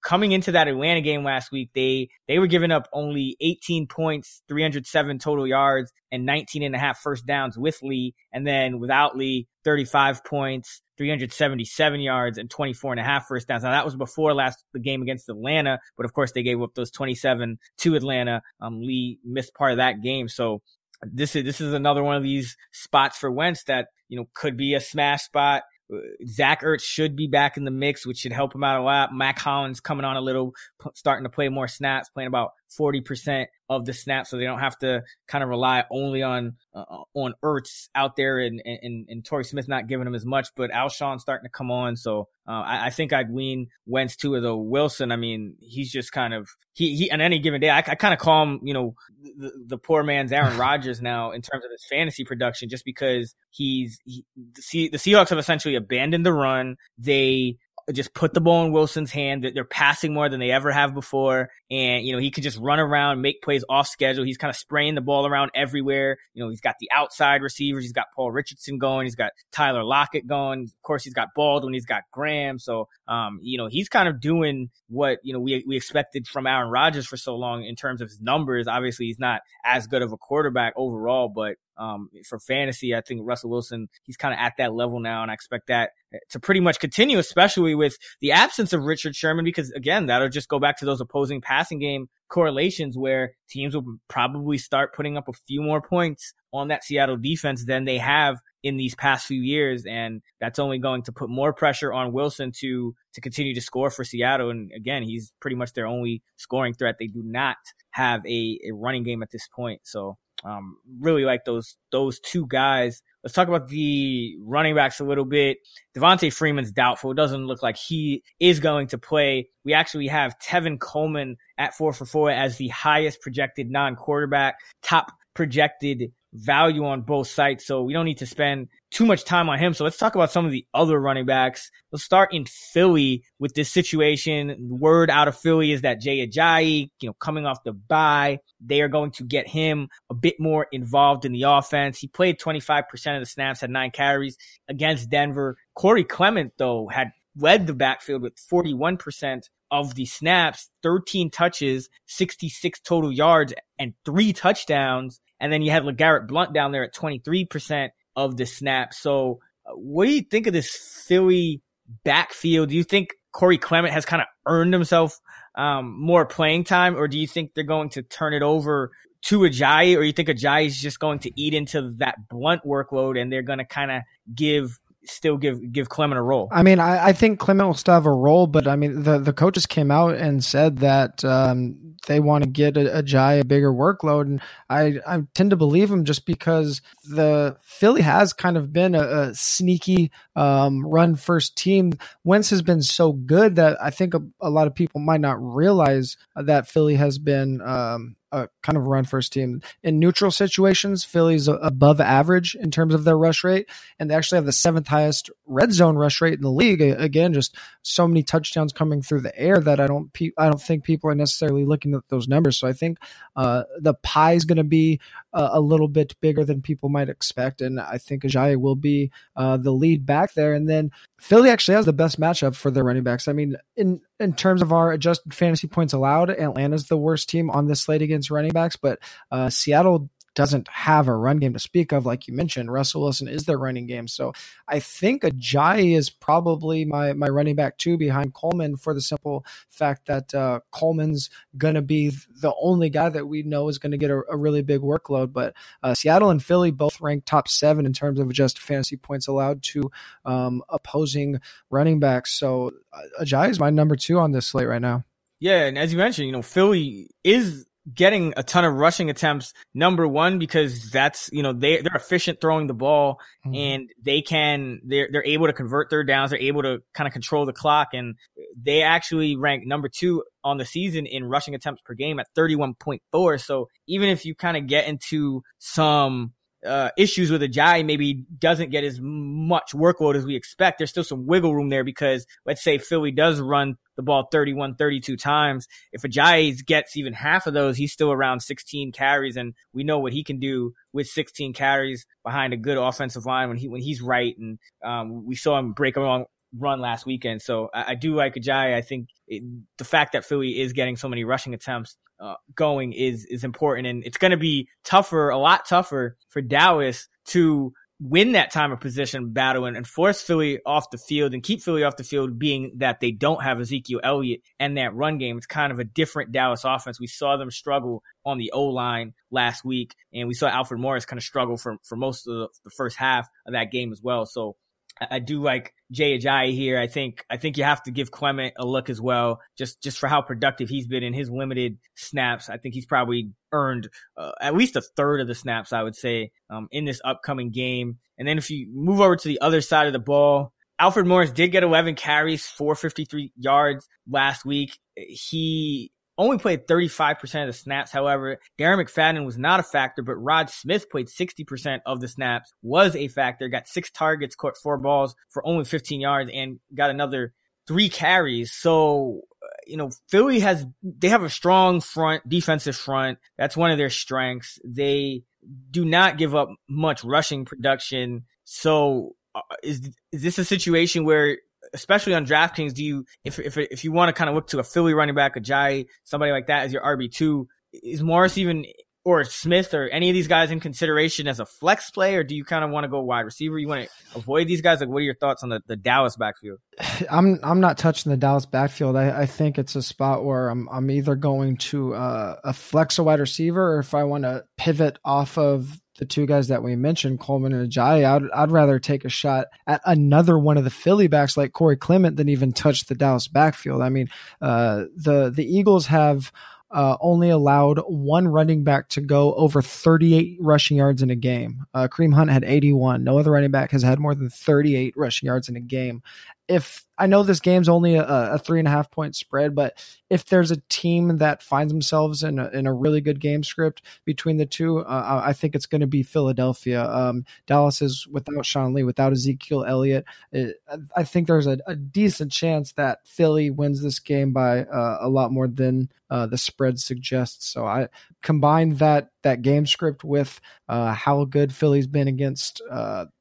S2: coming into that Atlanta game last week, they, they were giving up only 18 points, 307 total yards and 19 and a half first downs with Lee. And then without Lee, 35 points, 377 yards and 24 and a half first downs. Now that was before last the game against Atlanta, but of course they gave up those 27 to Atlanta. Um, Lee missed part of that game. So this is, this is another one of these spots for Wentz that, you know, could be a smash spot. Uh, Zach Ertz should be back in the mix, which should help him out a lot. Mack Hollins coming on a little, starting to play more snaps, playing about 40% of the snap, so they don't have to kind of rely only on uh, on Ertz out there and, and and Torrey Smith not giving him as much. But Alshon starting to come on, so uh, I, I, think I'd wean Wentz too. Though Wilson, I mean, he's just kind of he he on any given day, I, I kind of call him, you know, the, the poor man's Aaron Rodgers now in terms of his fantasy production, just because he's he, the, the Seahawks have essentially abandoned the run. They just put the ball in Wilson's hand. They're passing more than they ever have before. And, you know, he could just run around, make plays off schedule. He's kind of spraying the ball around everywhere. You know, he's got the outside receivers. He's got Paul Richardson going. He's got Tyler Lockett going. Of course, he's got Baldwin. He's got Graham. So, um, you know, he's kind of doing what, you know, we, we expected from Aaron Rodgers for so long in terms of his numbers. Obviously, he's not as good of a quarterback overall, but um, for fantasy, I think Russell Wilson, he's kind of at that level now, and I expect that to pretty much continue, especially with the absence of Richard Sherman, because again, that'll just go back to those opposing passing game correlations where teams will probably start putting up a few more points on that Seattle defense than they have in these past few years. And that's only going to put more pressure on Wilson to, to continue to score for Seattle. And again, he's pretty much their only scoring threat. They do not have a, a running game at this point. So um, really like those those two guys. Let's talk about the running backs a little bit. Devonta Freeman's doubtful. It doesn't look like he is going to play. We actually have Tevin Coleman at four for four as the highest projected non-quarterback, top projected value on both sites. So we don't need to spend too much time on him. So let's talk about some of the other running backs. Let's start in Philly with this situation. Word out of Philly is that Jay Ajayi, you know, coming off the bye, they are going to get him a bit more involved in the offense. He played 25% of the snaps, had nine carries against Denver. Corey Clement, though, had led the backfield with 41% of the snaps, 13 touches, 66 total yards, and three touchdowns. And then you have LeGarrette Blount down there at 23% of the snaps. So uh, what do you think of this Philly backfield? Do you think Corey Clement has kind of earned himself um, more playing time, or do you think they're going to turn it over to Ajayi, or you think Ajayi is just going to eat into that Blount workload and they're going to kind of give still give give Clement a role.
S3: I mean, I, I, think Clement will still have a role, but I mean, the the coaches came out and said that um, they want to get a, Ajayi a bigger workload, and I I tend to believe him just because the Philly has kind of been a, a sneaky um, run first team. Wentz has been so good that I think a, a lot of people might not realize that Philly has been um, a kind of run first team. In neutral situations, Philly's above average in terms of their rush rate, and they actually have the seventh highest red zone rush rate in the league. Again, just so many touchdowns coming through the air that I don't I don't think people are necessarily looking at those numbers. So I think uh, the pie is going to be uh, a little bit bigger than people might expect, and I think Ajayi will be uh, the lead back there. And then Philly actually has the best matchup for their running backs. I mean, in in terms of our adjusted fantasy points allowed, Atlanta's the worst team on this slate against running backs, but uh, Seattle doesn't have a run game to speak of, like you mentioned. Russell Wilson is their running game. So I think Ajayi is probably my, my running back two behind Coleman for the simple fact that uh, Coleman's going to be the only guy that we know is going to get a, a, really big workload. But uh, Seattle and Philly both rank top seven in terms of just fantasy points allowed to um, opposing running backs. So uh, Ajayi is my number two on this slate right now.
S2: Yeah, and as you mentioned, you know, Philly is getting a ton of rushing attempts. Number one, because that's, you know, they, they're efficient throwing the ball mm-hmm. and they can, they're, they're able to convert third downs. They're able to kind of control the clock and they actually rank number two on the season in rushing attempts per game at 31.4. So even if you kind of get into some, uh, issues with Ajayi maybe doesn't get as much workload as we expect. There's still some wiggle room there because let's say Philly does run the ball 31, 32 times. If Ajayi gets even half of those, he's still around 16 carries and we know what he can do with 16 carries behind a good offensive line when he, when he's right. And, um, we saw him break along run last weekend. So I, I do like Ajayi. I think it, the fact that Philly is getting so many rushing attempts uh, going is is important, and it's going to be tougher, a lot tougher for Dallas to win that time of position battle and, and, force Philly off the field and keep Philly off the field, being that they don't have Ezekiel Elliott and that run game. It's kind of a different Dallas offense. We saw them struggle on the O line last week, and we saw Alfred Morris kind of struggle for for most of the, the first half of that game as well. So I do like Jay Ajayi here. I think I think you have to give Clement a look as well, just just for how productive he's been in his limited snaps. I think he's probably earned uh, at least a third of the snaps, I would say, um, in this upcoming game. And then if you move over to the other side of the ball, Alfred Morris did get 11 carries, 453 yards last week. He only played 35% of the snaps. However, Darren McFadden was not a factor, but Rod Smith played 60% of the snaps, was a factor, got six targets, caught four balls for only 15 yards, and got another three carries. So, uh, you know, Philly has, they have a strong front, defensive front. That's one of their strengths. They do not give up much rushing production. So, uh, is, is this a situation where especially on DraftKings, do you if if if you want to kind of look to a Philly running back, Ajayi, somebody like that as your RB two, is Morris even or Smith or any of these guys in consideration as a flex play, or do you kind of want to go wide receiver? You want to avoid these guys? Like, what are your thoughts on the, the Dallas backfield?
S3: I'm I'm not touching the Dallas backfield. I, I think it's a spot where I'm I'm either going to uh, a flex a wide receiver, or if I want to pivot off of the two guys that we mentioned, Coleman and Ajayi, I'd, I'd rather take a shot at another one of the Philly backs like Corey Clement than even touch the Dallas backfield. I mean, uh, the the Eagles have uh, only allowed one running back to go over 38 rushing yards in a game. Uh, Kareem Hunt had 81. No other running back has had more than 38 rushing yards in a game if I know this game's only a, a, three and a half point spread, but if there's a team that finds themselves in a, in a really good game script between the two, uh, I think it's going to be Philadelphia. Um, Dallas is without Sean Lee, without Ezekiel Elliott. It, I think there's a, a, decent chance that Philly wins this game by uh, a lot more than uh, the spread suggests. So I combine that that game script with uh, how good Philly's been against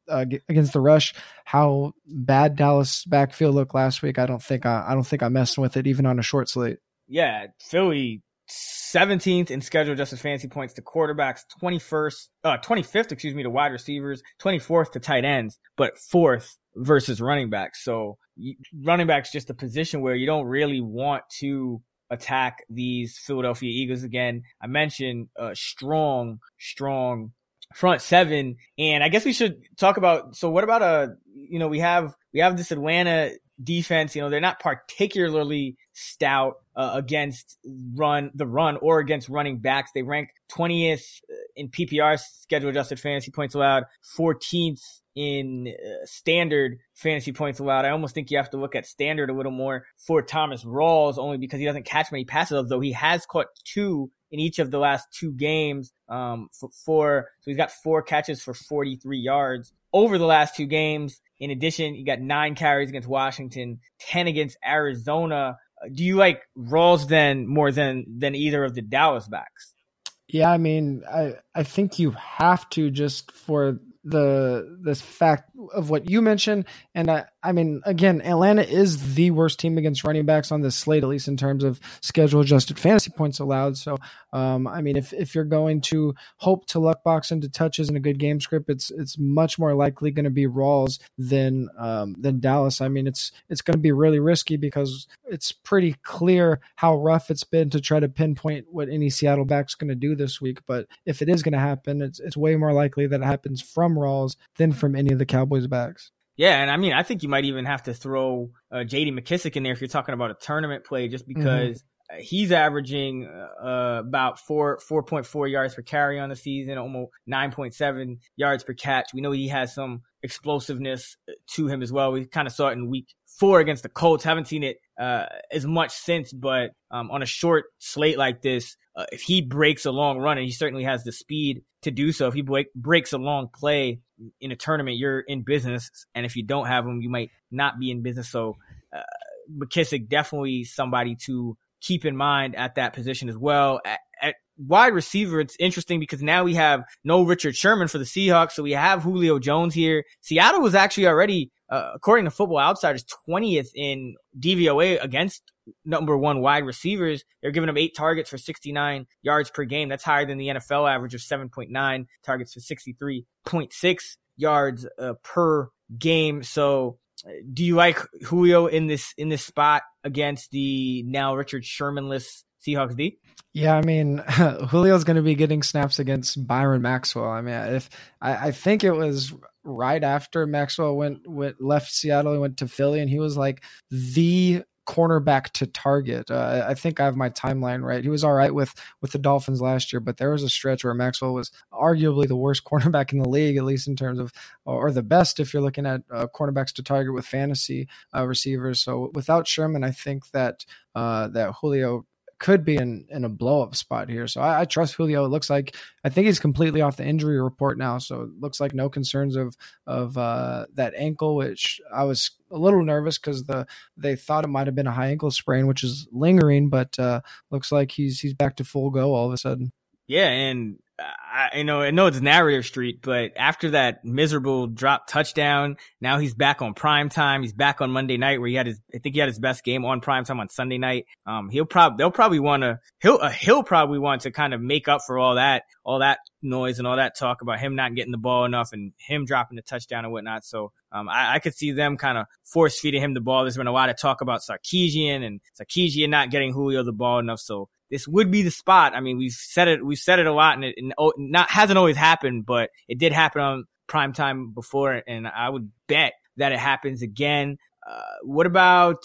S3: uh, uh, against the rush. How bad Dallas backfield looked last week. I don't think I, I don't think I'm messing with it even on a short slate.
S2: Yeah, Philly 17th in schedule just adjusted fancy points to quarterbacks, 21st, uh, 25th, excuse me, to wide receivers, 24th to tight ends, but fourth versus running backs. So running backs just a position where you don't really want to attack these Philadelphia Eagles again. I mentioned a strong, strong front seven. And I guess we should talk about, so what about a, uh, you know, we have, we have this Atlanta defense, you know, they're not particularly stout uh, against run, the run or against running backs. They rank 20th in PPR schedule adjusted fantasy points allowed, 14th in uh, standard fantasy points allowed. I almost think you have to look at standard a little more for Thomas Rawls only because he doesn't catch many passes, although he has caught two in each of the last two games. Um, for four, so he's got four catches for 43 yards over the last two games. In addition, he got nine carries against Washington, 10 against Arizona. Do you like Rawls then more than, than either of the Dallas backs?
S3: Yeah, I mean, I I think you have to just for the this fact of what you mentioned, and I, I mean, again, Atlanta is the worst team against running backs on this slate, at least in terms of schedule adjusted fantasy points allowed. So, um, I mean, if if you're going to hope to luck box into touches in a good game script, it's it's much more likely going to be Rawls than um, than Dallas. I mean, it's it's going to be really risky because it's pretty clear how rough it's been to try to pinpoint what any Seattle back's going to do this week. But if it is going to happen, it's it's way more likely that it happens from Rawls than from any of the Cowboys backs.
S2: Yeah, and I mean, I think you might even have to throw uh, J.D. McKissic in there if you're talking about a tournament play, just mm-hmm. because he's averaging uh, about four four point four yards per carry on the season, almost nine point seven yards per catch. We know he has some explosiveness to him as well. We kind of saw it in week four against the Colts. Haven't seen it uh, as much since, but um, on a short slate like this, uh, if he breaks a long run, and he certainly has the speed to do so, if he break, breaks a long play in a tournament, you're in business, and if you don't have him, you might not be in business. So. Uh, McKissic definitely somebody to keep in mind at that position as well. At, at, wide receiver, it's interesting because now we have no Richard Sherman for the Seahawks, so we have Julio Jones here. Seattle was actually already, uh, according to Football Outsiders, 20th in DVOA against number one wide receivers. They're giving them eight targets for 69 yards per game. That's higher than the NFL average of 7.9 targets for 63.6 yards uh, per game. So do you like Julio in this in this spot against the now Richard Shermanless Seahawks D?
S3: Yeah, I mean, Julio's going to be getting snaps against Byron Maxwell. I mean, if I, I think it was right after Maxwell went went left Seattle and went to Philly, and he was like the cornerback to target. Uh, I think I have my timeline right. He was all right with with the Dolphins last year, but there was a stretch where Maxwell was arguably the worst cornerback in the league, at least in terms of, or the best if you're looking at uh, cornerbacks to target with fantasy uh, receivers. So without Sherman, I think that uh, that Julio could be in, in a blow up spot here. So I, I, trust Julio. It looks like I think he's completely off the injury report now. So it looks like no concerns of of uh, that ankle, which I was a little nervous because the they thought it might have been a high ankle sprain, which is lingering, but uh, looks like he's he's back to full go all of a sudden.
S2: Yeah, and I know I know it's narrative street, but after that miserable drop touchdown, now he's back on prime time. He's back on Monday night where he had his I think he had his best game on prime time on Sunday night. Um, he'll probably they'll probably want to he'll uh, he'll probably want to kind of make up for all that all that noise and all that talk about him not getting the ball enough and him dropping the touchdown and whatnot. So um, I, I, could see them kind of force feeding him the ball. There's been a lot of talk about Sarkisian and Sarkisian not getting Julio the ball enough. So this would be the spot. I mean, we've said it, we've said it a lot and it and oh, not, hasn't always happened, but it did happen on prime time before. And I would bet that it happens again. Uh, what about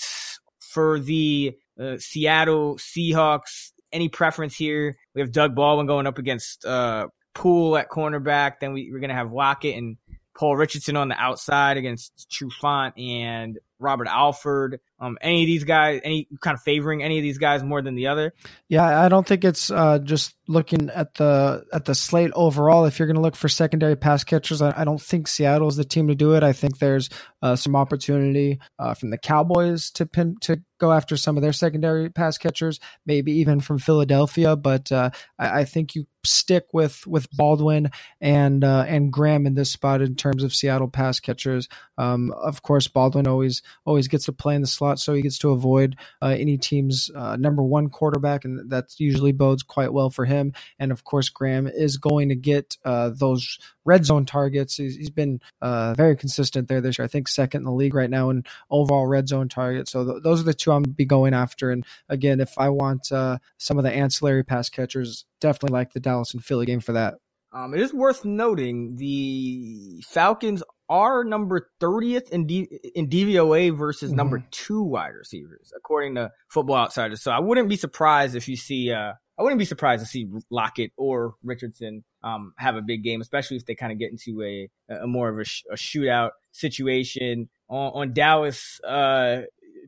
S2: for the uh, Seattle Seahawks? Any preference here? We have Doug Baldwin going up against uh, Poole at cornerback. Then we, we're going to have Lockett and Paul Richardson on the outside against Trufant and Robert Alford. Um, any of these guys, any kind of favoring any of these guys more than the other?
S3: Yeah, I don't think it's uh, just looking at the at the slate overall. If you're going to look for secondary pass catchers, I, I, don't think Seattle is the team to do it. I think there's uh, some opportunity uh, from the Cowboys to pin to go after some of their secondary pass catchers, maybe even from Philadelphia. But uh, I, I, think you stick with with Baldwin and uh, and Graham in this spot in terms of Seattle pass catchers. Um, of course, Baldwin always always gets to play in the slot, so he gets to avoid uh, any team's uh, number one quarterback, and that usually bodes quite well for him. And of course, Graham is going to get uh, those red zone targets. he's, he's been uh, very consistent there this year. I think second in the league right now in overall red zone targets. So th- those are the two I'm be going after. And again, if I want uh, some of the ancillary pass catchers, definitely like the Dallas and Philly game for that.
S2: Um, it is worth noting the Falcons are number 30th in, D- in DVOA versus mm-hmm. number two wide receivers, according to Football Outsiders. So I wouldn't be surprised if you see, uh, I wouldn't be surprised to see Lockett or Richardson um, have a big game, especially if they kind of get into a, a more of a, sh- a shootout situation. On, on Dallas, uh,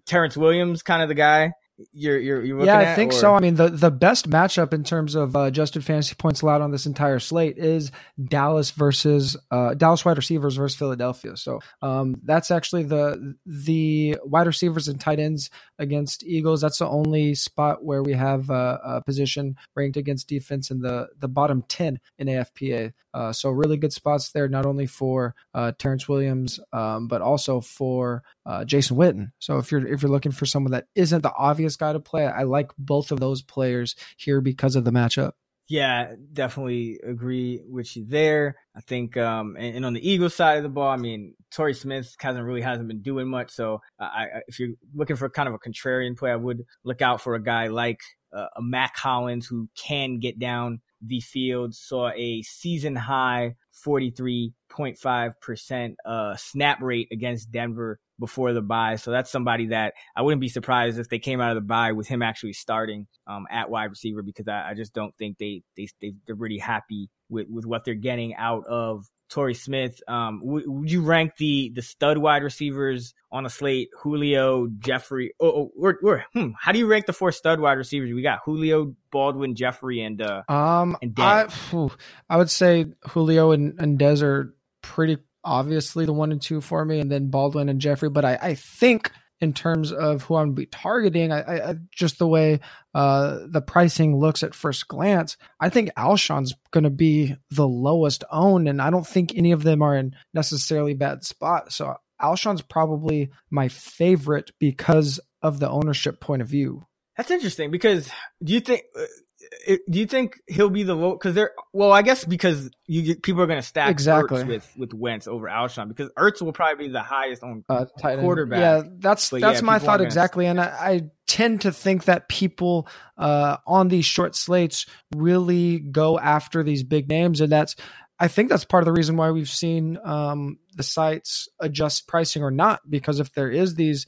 S2: Terrance Williams, kind of the guy you're you're, you're
S3: yeah,
S2: I
S3: at, think
S2: or?
S3: so. I mean, the the best matchup in terms of uh, adjusted fantasy points allowed on this entire slate is Dallas versus uh, Dallas wide receivers versus Philadelphia. So um, that's actually the the wide receivers and tight ends against Eagles. That's the only spot where we have uh, a position ranked against defense in the the bottom ten in AFPA. Uh, so really good spots there, not only for uh, Terrance Williams, um, but also for uh, Jason Witten. So if you're if you're looking for someone that isn't the obvious guy to play, I like both of those players here because of the matchup.
S2: Yeah, definitely agree with you there. I think, um, and, and, on the Eagles side of the ball, I mean, Torrey Smith hasn't really hasn't been doing much. So, I, I, if you're looking for kind of a contrarian play, I would look out for a guy like uh, a Mack Hollins who can get down the field. Saw a season high 43.5% uh, snap rate against Denver before the bye. So that's somebody that I wouldn't be surprised if they came out of the bye with him actually starting um, at wide receiver because I, I just don't think they, they, they, they're really happy with, with what they're getting out of Torrey Smith. Um, w- would you rank the the stud wide receivers on the slate? Julio, Jeffery, Oh, oh we're, we're, hmm, how do you rank the four stud wide receivers? We got Julio, Baldwin, Jeffery, and uh,
S3: um, and I, I would say Julio and, and Dez are pretty obviously the one and two for me, and then Baldwin and Jeffery. But I, I think in terms of who I'm be targeting. I, I just the way uh, the pricing looks at first glance, I think Alshon's going to be the lowest owned, and I don't think any of them are in necessarily bad spot. So Alshon's probably my favorite because of the ownership point of view.
S2: That's interesting because do you think uh, do you think he'll be the low? Because they're well, I guess because you people are going to stack exactly Ertz with with Wentz over Alshon because Ertz will probably be the highest on uh, quarterback.
S3: Yeah, that's but that's yeah, my thought exactly, and I, I, tend to think that people uh, on these short slates really go after these big names, and that's I think that's part of the reason why we've seen um, the sites adjust pricing or not, because if there is these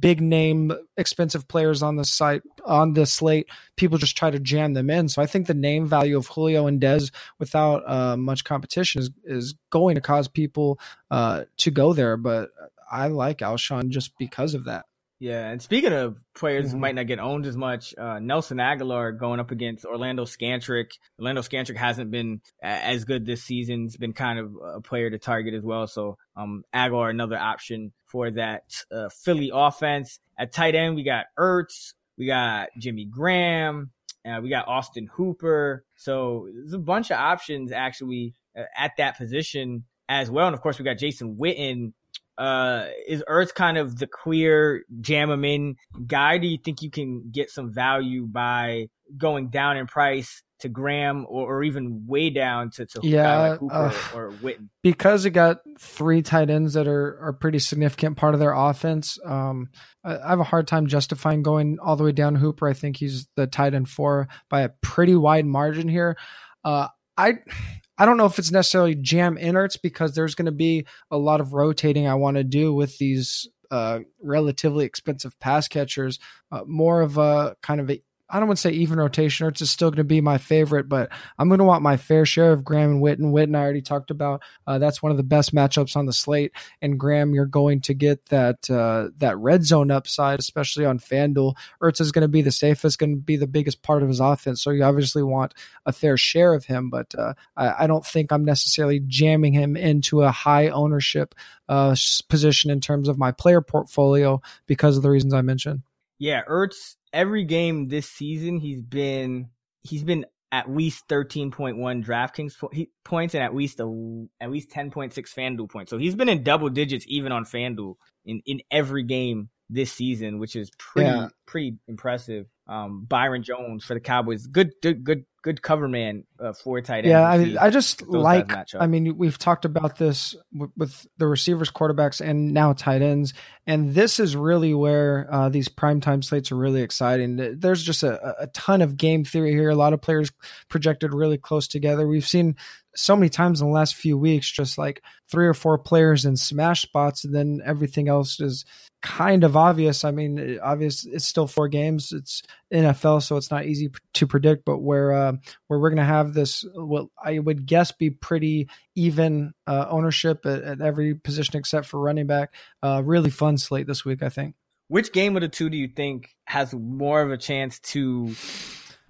S3: big name expensive players on the site on the slate, people just try to jam them in. So I think the name value of Julio and Dez without uh, much competition is is going to cause people uh, to go there. But I like Alshon just because of that.
S2: Yeah, and speaking of players mm-hmm. who might not get owned as much, uh, Nelson Agholor going up against Orlando Scandrick. Orlando Scandrick hasn't been as good this season. He's been kind of a player to target as well. So, um, Agholor another option for that uh, Philly offense. At tight end, we got Ertz, we got Jimmy Graham, uh, we got Austin Hooper. So there's a bunch of options actually uh, at that position as well. And of course, we got Jason Witten uh, is Ertz kind of the clear jam him in guy? Do you think you can get some value by going down in price to Graham or, or even way down to, to
S3: yeah,
S2: like Hooper uh, or, or Witten?
S3: Because it got three tight ends that are, are pretty significant part of their offense. Um, I, I have a hard time justifying going all the way down Hooper. I think he's the tight end four by a pretty wide margin here. Uh, I I don't know if it's necessarily jam in Ertz because there's going to be a lot of rotating I want to do with these uh, relatively expensive pass catchers. Uh, more of a kind of a I don't want to say even rotation. Ertz is still going to be my favorite, but I'm going to want my fair share of Graham and Witten. Witten, I already talked about. Uh, that's one of the best matchups on the slate. And Graham, you're going to get that uh, that red zone upside, especially on FanDuel. Ertz is going to be the safest, going to be the biggest part of his offense. So you obviously want a fair share of him, but uh, I, I, don't think I'm necessarily jamming him into a high ownership uh, position in terms of my player portfolio because of the reasons I mentioned.
S2: Yeah, Ertz every game this season he's been he's been at least 13.1 DraftKings points and at least a, at least 10.6 FanDuel points. So he's been in double digits even on FanDuel in in every game this season, which is pretty yeah. pretty impressive. Um, Byron Jones for the Cowboys, good good good good cover man uh, for tight end.
S3: Yeah, I mean, I just like. I mean, we've talked about this with, with, the receivers, quarterbacks, and now tight ends, and this is really where uh, these primetime slates are really exciting. There's just a, a ton of game theory here. A lot of players projected really close together. We've seen so many times in the last few weeks, just like three or four players in smash spots, and then everything else is kind of obvious. I mean, obvious. It's still four games. It's NFL, so it's not easy to predict. But where uh, where we're going to have this, what I would guess be pretty even uh, ownership at, at, every position except for running back. Uh, really fun slate this week, I think.
S2: Which game of the two do you think has more of a chance to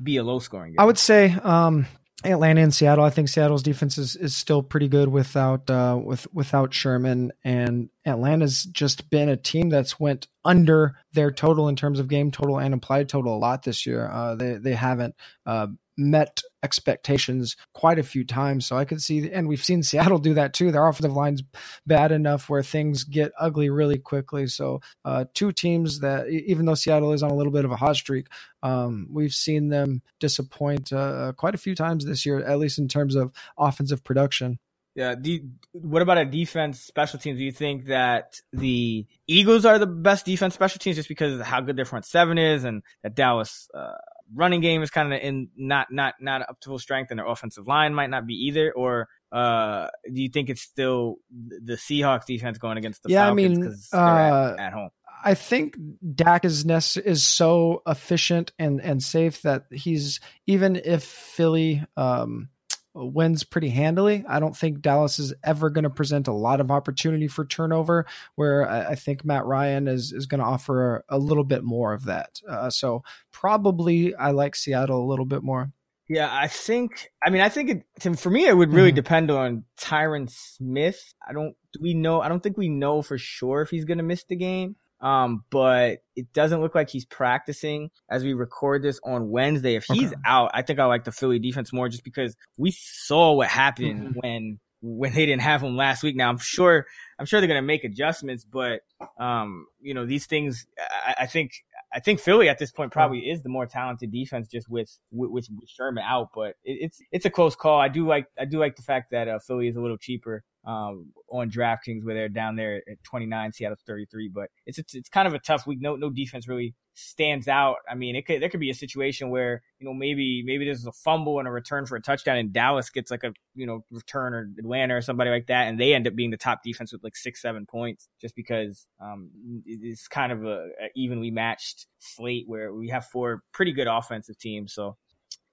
S2: be a low scoring game?
S3: I would say um, Atlanta and Seattle. I think Seattle's defense is, is still pretty good without uh, with without Sherman, and Atlanta's just been a team that's went under their total in terms of game total and implied total a lot this year. Uh, they they haven't uh, met expectations quite a few times. So I could see, and we've seen Seattle do that too. Their offensive line's bad enough where things get ugly really quickly. So uh, two teams that, even though Seattle is on a little bit of a hot streak, um, we've seen them disappoint uh, quite a few times this year, at least in terms of offensive production.
S2: Yeah. Do you, what about a defense special teams? Do you think that the Eagles are the best defense special teams just because of how good their front seven is and that Dallas uh, running game is kind of in not not not up to full strength and their offensive line might not be either? Or uh, do you think it's still the Seahawks defense going against the
S3: Yeah, I
S2: Falcons
S3: mean,
S2: 'cause they're at,
S3: uh,
S2: at home?
S3: I think Dak is nece- is so efficient and and safe that he's even if Philly um, wins pretty handily, I don't think Dallas is ever going to present a lot of opportunity for turnover. Where I, I think Matt Ryan is is going to offer a, a little bit more of that. Uh, so probably I like Seattle a little bit more.
S2: Yeah, I think. I mean, I think it, to, for me, it would really
S3: Mhm.
S2: depend on Tyron Smith. I don't. Do we know? I don't think we know for sure if he's going to miss the game. Um, but it doesn't look like he's practicing as we record this on Wednesday. If he's
S3: Okay.
S2: out, I think I like the Philly defense more just because we saw what happened
S3: Mhm.
S2: when when they didn't have him last week. Now I'm sure I'm sure they're going to make adjustments, but um, you know these things. I, I think I think Philly at this point probably is the more talented defense just with with, with Sherman out, but it, it's it's a close call. I do like I do like the fact that uh, Philly is a little cheaper um, on DraftKings where they're down there at 29, Seattle's 33, but it's, it's it's kind of a tough week. No no defense really stands out. I mean, it could there could be a situation where you know maybe maybe there's a fumble and a return for a touchdown, and Dallas gets like a you know return or Atlanta or somebody like that, and they end up being the top defense with like six seven points just because um, it's kind of a, a evenly matched slate where we have four pretty good offensive teams. So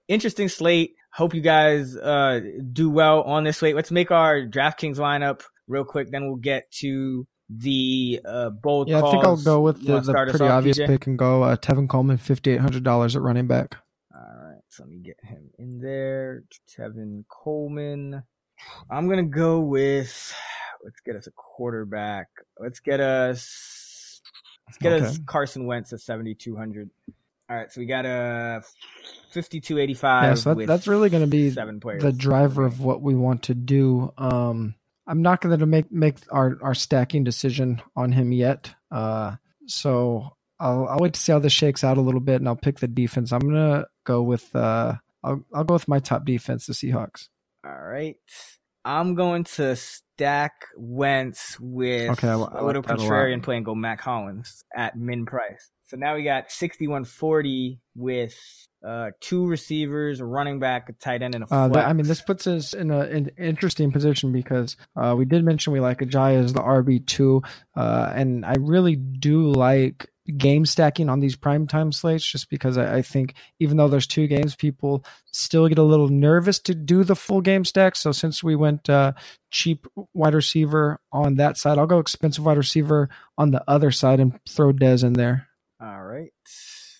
S2: interesting slate. Hope you guys uh, do well on this slate. Let's make our DraftKings lineup real quick, then we'll get to the uh, bold
S3: Yeah, I think I'll go with the, the pretty
S2: off,
S3: obvious
S2: PJ?
S3: pick and go uh, Tevin Coleman, fifty eight hundred dollars at running back.
S2: All right, so let me get him in there. Tevin Coleman. I'm gonna go with. Let's get us a quarterback. Let's get us. Let's get us Carson Wentz at 7,200. All right, so we got a 5285.
S3: Yeah, so that,
S2: with
S3: that's really going to be
S2: seven players.
S3: the driver of what we want to do. Um, I'm not going to make make our, our stacking decision on him yet. Uh, so I'll I'll wait to see how this shakes out a little bit, and I'll pick the defense. I'm gonna go with uh, I'll I'll go with my top defense, the Seahawks.
S2: All right. I'm going to stack Wentz with
S3: Okay, I I
S2: a little
S3: like
S2: contrarian play and go Mack Hollins at min price. So now we got 6140 with uh, two receivers, a running back, a tight end, and a
S3: Uh, that, I mean, this puts us in a- an interesting position because uh, we did mention we like Ajayi as the RB two, uh, and I really do like game stacking on these primetime slates, just because I, I think even though there's two games, people still get a little nervous to do the full game stack. So since we went uh, cheap wide receiver on that side, I'll go expensive wide receiver on the other side and throw Dez in there.
S2: All right.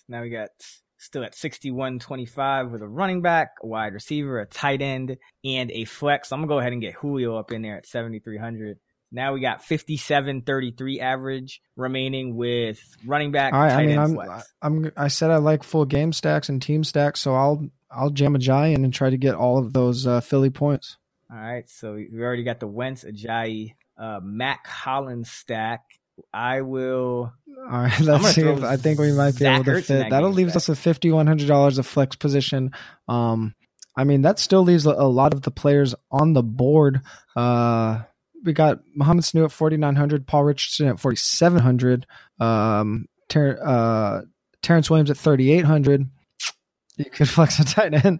S2: Now we got still at 6125 with a running back, a wide receiver, a tight end, and a flex. I'm going to go ahead and get Julio up in there at 7300. Now we got 5733 average remaining with running back,
S3: All right,
S2: tight
S3: I mean,
S2: end,
S3: I'm,
S2: flex.
S3: I'm, I said I like full game stacks and team stacks, so I'll, I'll jam Ajayi and try to get all of those uh, Philly points.
S2: All right, so we already got the Wentz, Ajayi, uh, Mack Hollins stack. I will.
S3: All right, let's see. If, I think we might be
S2: Zach
S3: able to
S2: Ertz
S3: fit.
S2: that
S3: That'll leave us with fifty one hundred dollars of flex position. Um, I mean that still leaves a, a lot of the players on the board. Uh, we got Mohamed Sanu at forty nine hundred, Paul Richardson at forty seven hundred, um, Ter- uh, Terrance Williams at thirty eight hundred. You could flex a tight end.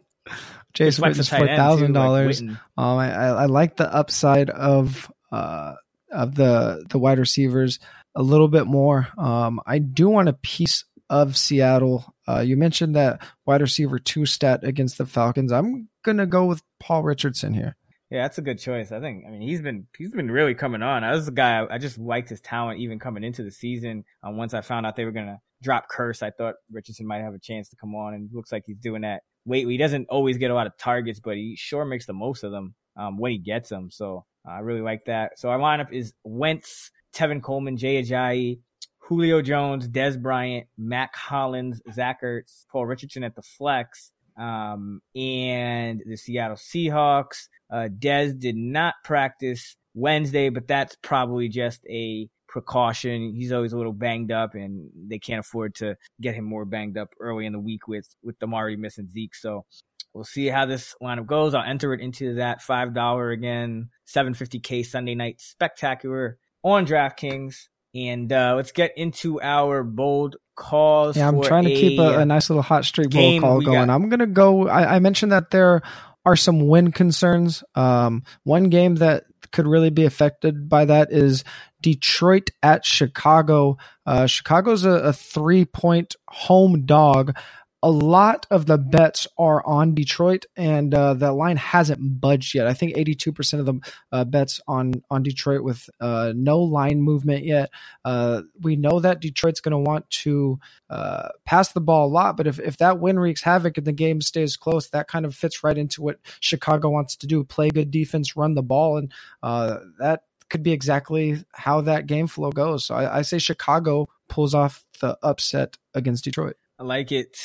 S3: Jason
S2: a
S3: Witten's
S2: tight
S3: four thousand dollars. Um, I, I I like the upside of uh of the the wide receivers a little bit more. Um, I do want a piece of Seattle. Uh, you mentioned that wide receiver two stat against the Falcons. I'm gonna go with Paul Richardson here.
S2: Yeah, that's a good choice. I think. I mean, he's been he's been really coming on. I was a guy. I just liked his talent even coming into the season. Um, once I found out they were gonna drop Kearse, I thought Richardson might have a chance to come on, and looks like he's doing that lately. He doesn't always get a lot of targets, but he sure makes the most of them um, when he gets them. So I really like that. So our lineup is Wentz, Tevin Coleman, Jay Ajayi, Julio Jones, Dez Bryant, Mack Hollins, Zach Ertz, Paul Richardson at the flex, um, and the Seattle Seahawks. Uh, Dez did not practice Wednesday, but that's probably just a precaution. He's always a little banged up, and they can't afford to get him more banged up early in the week with with them already missing Zeke. So we'll see how this lineup goes. I'll enter it into that five dollar again, seven fifty k Sunday night spectacular on DraftKings. And uh, let's get into our bold calls.
S3: Yeah, I'm trying to keep a,
S2: a
S3: nice little hot streak
S2: game
S3: call going.
S2: got-
S3: I'm gonna go. I, I mentioned that there are some win concerns. Um, one game that could really be affected by that is Detroit at Chicago. Uh, Chicago's a, a three point home dog a lot of the bets are on Detroit, and uh, the line hasn't budged yet. I think 82% of the uh, bets on on Detroit with uh, no line movement yet. Uh, we know that Detroit's going to want to uh, pass the ball a lot, but if, if that win wreaks havoc and the game stays close, that kind of fits right into what Chicago wants to do: play good defense, run the ball, and uh, that could be exactly how that game flow goes. So I, I say Chicago pulls off the upset against Detroit.
S2: I like it.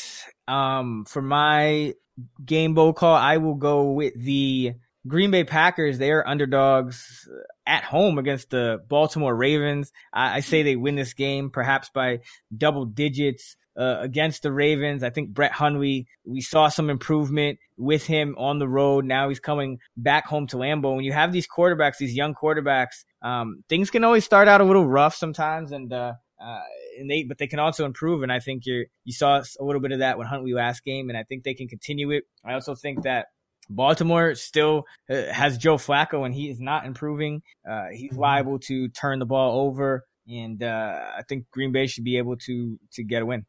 S2: Um, for my game bowl call, I will go with the Green Bay Packers. They are underdogs at home against the Baltimore Ravens. I, I say they win this game, perhaps by double digits. Uh, against the Ravens. I think Brett Hundley, we saw some improvement with him on the road. Now he's coming back home to Lambeau. When you have these quarterbacks, these young quarterbacks, um, things can always start out a little rough sometimes. And, uh, uh, and they, but they can also improve. And I think you you saw a little bit of that when Hundley last game, and I think they can continue it. I also think that Baltimore still uh, has Joe Flacco, and he is not improving. Uh, he's liable to turn the ball over, and uh, I think Green Bay should be able to to get a win.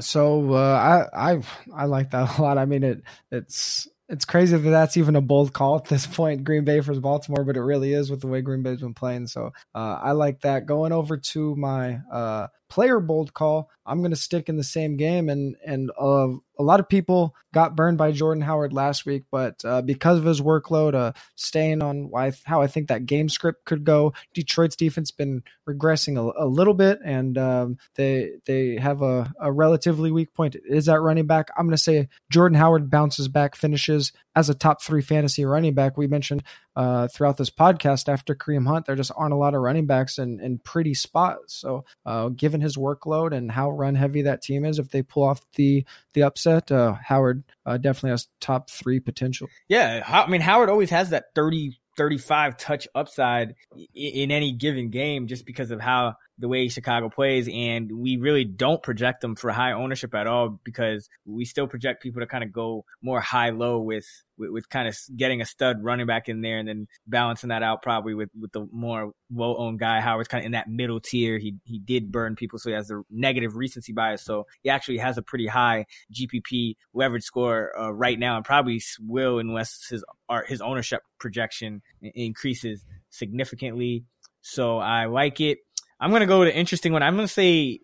S3: So uh, I I I like that a lot. I mean it it's it's crazy that that's even a bold call at this point, Green Bay versus Baltimore, but it really is with the way Green Bay's been playing. So uh, I like that. Going over to my uh, player bold call, I'm going to stick in the same game, and and uh, a lot of people got burned by Jordan Howard last week, but uh, because of his workload, uh, staying on why, how I think that game script could go, Detroit's defense been regressing a, a little bit, and um, they they have a, a relatively weak point. Is that running back? I'm going to say Jordan Howard bounces back, finishes as a top three fantasy running back. We mentioned uh, throughout this podcast after Kareem Hunt. There just aren't a lot of running backs in, in pretty spots. So, uh, given his workload and how run heavy that team is, if they pull off the the upset, uh, Howard uh, definitely has top three potential.
S2: Yeah, I mean Howard always has that 30 35 touch upside in any given game just because of how the way Chicago plays, and we really don't project them for high ownership at all because we still project people to kind of go more high low with, with, with kind of getting a stud running back in there and then balancing that out probably with with the more low owned guy. Howard's kind of in that middle tier. He he did burn people, so he has the negative recency bias. So he actually has a pretty high GPP leverage score uh, right now, and probably will unless his his ownership projection increases significantly. So I like it. I'm to go to interesting one. I'm to say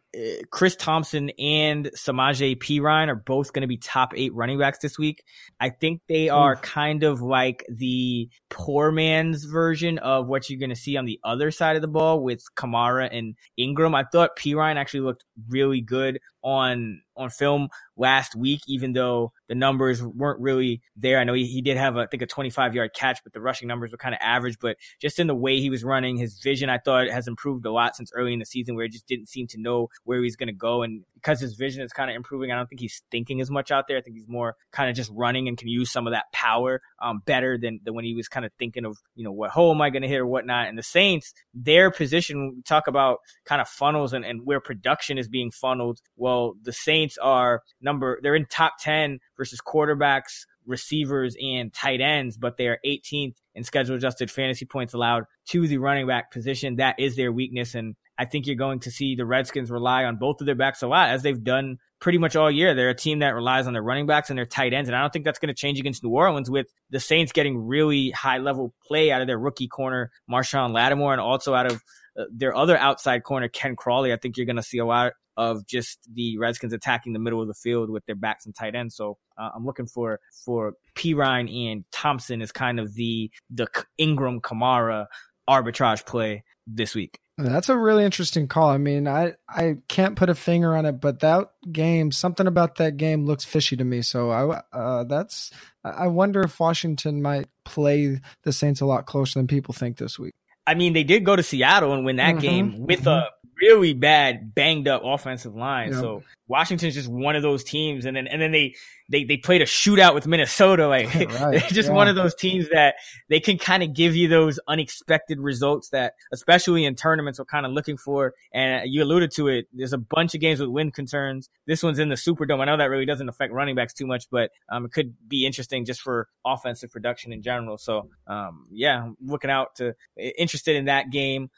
S2: Chris Thompson and Samaje Perine are both going to be top eight running backs this week. I think they are kind of like the poor man's version of what you're going to see on the other side of the ball with Kamara and Ingram. I thought Perine actually looked really good on on film last week, even though the numbers weren't really there. I know he, he did have, a, I think, a 25 yard catch, but the rushing numbers were kind of average. But just in the way he was running, his vision, I thought, has improved a lot since early in the season, where he just didn't seem to know where he's going to go. And because his vision is kind of improving, I don't think he's thinking as much out there. I think he's more kind of just running and can use some of that power um, better than, than when he was kind of thinking of, you know, what hole am I going to hit or whatnot. And the Saints, their position, we talk about kind of funnels and, and where production is being funneled. Well, the Saints are number, they're in top 10 versus quarterbacks, receivers, and tight ends, but they are 18th in schedule adjusted fantasy points allowed to the running back position. That is their weakness. And I think you're going to see the Redskins rely on both of their backs a lot, as they've done pretty much all year. They're a team that relies on their running backs and their tight ends. And I don't think that's going to change against New Orleans with the Saints getting really high level play out of their rookie corner, Marshon Lattimore, and also out of uh, their other outside corner, Ken Crawley. I think you're going to see a lot of just the Redskins attacking the middle of the field with their backs and tight ends. So uh, I'm looking for for Perine and Thompson is kind of the the Ingram Kamara arbitrage play this week.
S3: That's a really interesting call. I mean, I I can't put a finger on it, but that game, something about that game looks fishy to me. So I uh, that's I wonder if Washington might play the Saints a lot closer than people think this week.
S2: I mean, they did go to Seattle and win that mm-hmm, game with a really bad, banged up offensive line.
S3: Yeah.
S2: So Washington's just one of those teams, and then and then they they they played a shootout with Minnesota. Like
S3: Right,
S2: they're just
S3: yeah.
S2: one of those teams that they can kind of give you those unexpected results that, especially in tournaments, we're kind of looking for. And you alluded to it. There's a bunch of games with wind concerns. This one's in the Superdome. I know that really doesn't affect running backs too much, but um, it could be interesting just for offensive production in general. So um, yeah, I'm looking out to interested in that game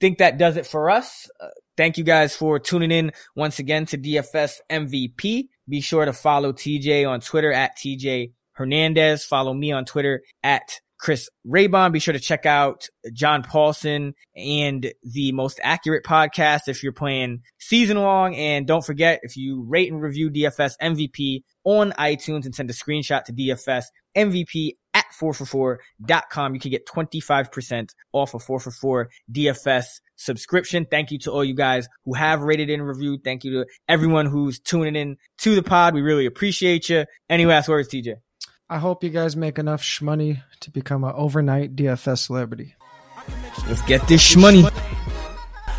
S2: think that does it for us. Uh, thank you guys for tuning in once again to DFS MVP. Be sure to follow TJ on Twitter at TJ Hernandez. Follow me on Twitter at Chris Raybon. Be sure to check out John Paulsen and the most accurate podcast if you're playing season long. And don't forget, if you rate and review DFS MVP on iTunes and send a screenshot to DFS MVP at 4for4.com, you can get 25% off a 4for4 DFS subscription. Thank you to all you guys who have rated and reviewed. Thank you to everyone who's tuning in to the pod. We really appreciate you. Any last words, TJ?
S3: I hope you guys make enough shmoney to become an overnight DFS celebrity.
S2: Let's get this shmoney.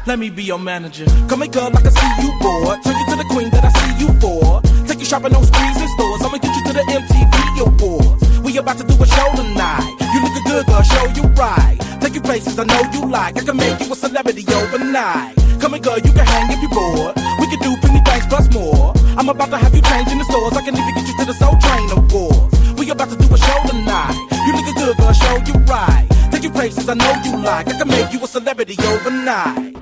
S1: Let me be your manager. Come make girl like I see you bored. Turn you to the queen that I see you for. Take you shopping on sprees and stores. I'ma get you to the MTV Awards. We about to do a show tonight. You looking good, girl, show you right. Take you places I know you like. I can make you a celebrity overnight. Come and girl, you can hang if you're bored. We can do plenty things plus more. I'm about to have you change in the stores. I can even get you to the Soul Train Awards. We about to do a show tonight. You looking good, girl, show you right. Take you places I know you like. I can make you a celebrity overnight.